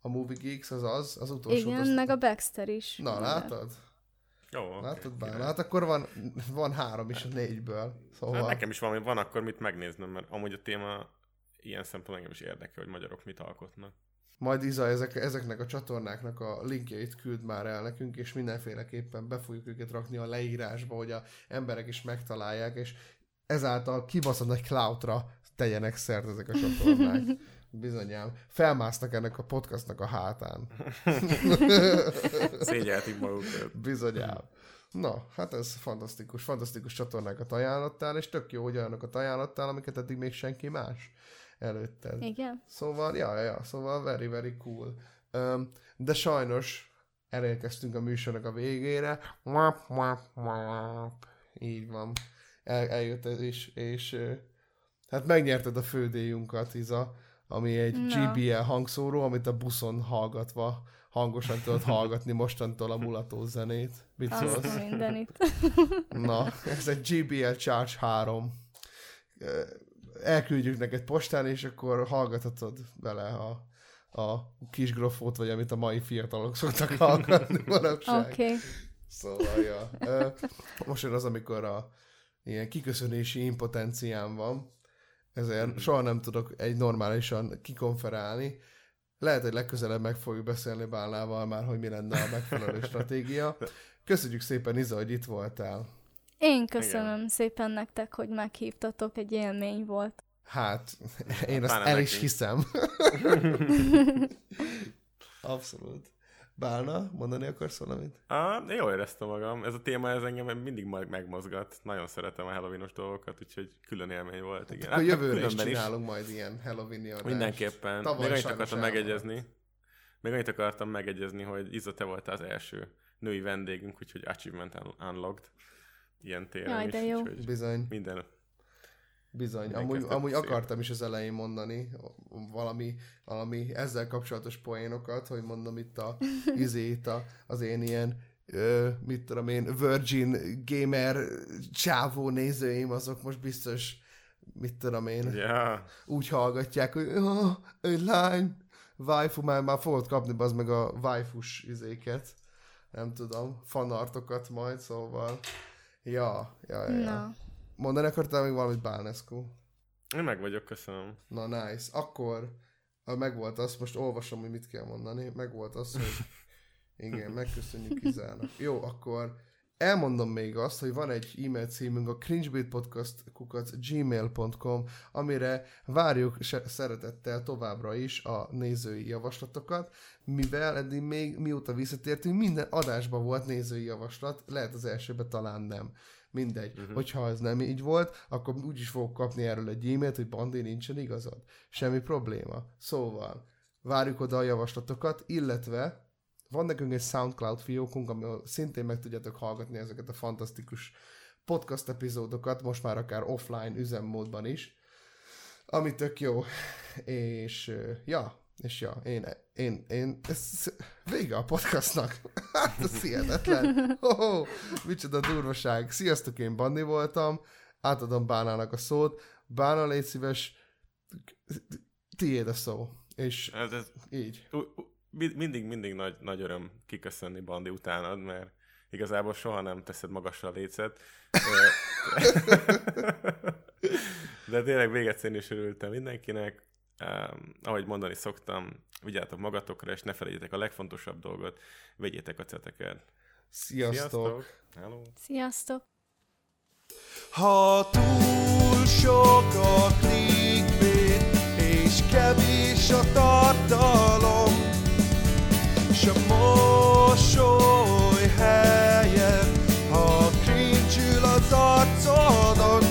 a Movie Geeks az az, az utolsó. Igen, azt... meg a Baxter is. Na, látod? Jó. Látod bár? Hát akkor van, van három is a négyből. Szóval... Hát nekem is van, van akkor mit megnéznem, mert amúgy a téma ilyen szempontból engem is érdekel, hogy magyarok mit alkotnak. Majd Iza ezek, ezeknek a csatornáknak a linkjeit küld már el nekünk, és mindenféleképpen be fogjuk őket rakni a leírásba, hogy a emberek is megtalálják, és ezáltal kibaszott egy cloudra tegyenek szert ezek a csatornák. Bizonyám. Felmásznak ennek a podcastnak a hátán. Szégyeltik magukat. Bizonyám. Na, hát ez fantasztikus, fantasztikus csatornákat ajánlottál, és tök jó, hogy olyanokat ajánlottál, amiket eddig még senki más előtted. Igen. Szóval, ja, ja, ja, szóval very, very cool. Um, de sajnos elérkeztünk a műsornak a végére. Így van. El, eljött ez is, és hát megnyerted a fődéjunkat, Iza ami egy no. GBL hangszóró, amit a buszon hallgatva hangosan tudod hallgatni mostantól a mulató zenét. Mit szólsz? mindenit. Na, ez egy GBL Charge 3. Elküldjük neked postán, és akkor hallgathatod bele a, a kis grofót, vagy amit a mai fiatalok szoktak hallgatni manapság. Oké. Okay. Szóval, ja. Most jön az, amikor a ilyen kiköszönési impotenciám van, ezért mm. soha nem tudok egy normálisan kikonferálni. Lehet, hogy legközelebb meg fogjuk beszélni Bálnával már, hogy mi lenne a megfelelő stratégia. Köszönjük szépen, Iza, hogy itt voltál. Én köszönöm Igen. szépen nektek, hogy meghívtatok, egy élmény volt. Hát, én azt Bána el is hiszem. Abszolút. Bálna, mondani akarsz valamit? Ah, jól éreztem magam. Ez a téma ez engem mindig megmozgat. Nagyon szeretem a Halloweenos dolgokat, úgyhogy külön élmény volt. Igen. Hát, jövőre is csinálunk is. majd ilyen Halloween-i adást. Mindenképpen. Tavaly Még annyit akartam megegyezni. Még annyit akartam megegyezni, hogy Iza, te voltál az első női vendégünk, úgyhogy achievement unlocked. Ilyen téren Jaj, de jó. Bizony. Minden Bizony, amúgy, amúgy akartam is az elején mondani valami, valami ezzel kapcsolatos poénokat, hogy mondom itt a izét, a, az én ilyen ö, mit tudom én, Virgin Gamer csávó nézőim, azok most biztos, mit tudom én, yeah. úgy hallgatják, hogy oh, egy lány, waifu, már, már fogod kapni az meg a waifus izéket, nem tudom, fanartokat majd, szóval, ja, ja, ja. No. Mondani akartál még valamit Bálnescu? Én meg vagyok, köszönöm. Na, nice. Akkor meg volt az, most olvasom, hogy mit kell mondani, meg volt az, hogy igen, megköszönjük Izának. Jó, akkor elmondom még azt, hogy van egy e-mail címünk a cringebeatpodcast.gmail.com, amire várjuk szeretettel továbbra is a nézői javaslatokat, mivel eddig még mióta visszatértünk, minden adásban volt nézői javaslat, lehet az elsőben talán nem. Mindegy. Uh-huh. Hogyha ez nem így volt, akkor úgyis fogok kapni erről egy e-mailt, hogy Bandi nincsen igazad. Semmi probléma. Szóval, várjuk oda a javaslatokat, illetve van nekünk egy SoundCloud fiókunk, ahol szintén meg tudjátok hallgatni ezeket a fantasztikus podcast epizódokat, most már akár offline üzemmódban is, ami tök jó. És ja, és ja, én, én, én, ez vége a podcastnak. Hát, ez hihetetlen. Oh, oh, micsoda durvaság. Sziasztok, én Bandi voltam. Átadom Bánának a szót. Bána, légy szíves, tiéd a szó. És ez, ez, így. Mindig, mindig nagy, nagy öröm kiköszönni Bandi utánad, mert igazából soha nem teszed magasra a lécet. De tényleg véget is örültem mindenkinek um, ahogy mondani szoktam, vigyázzatok magatokra, és ne felejtjétek a legfontosabb dolgot, vegyétek a ceteket. Sziasztok! Sziasztok! Hello. Sziasztok! Ha túl sok a clickbait, és kevés a tartalom, s a mosoly helyen, ha cringe az arcodon,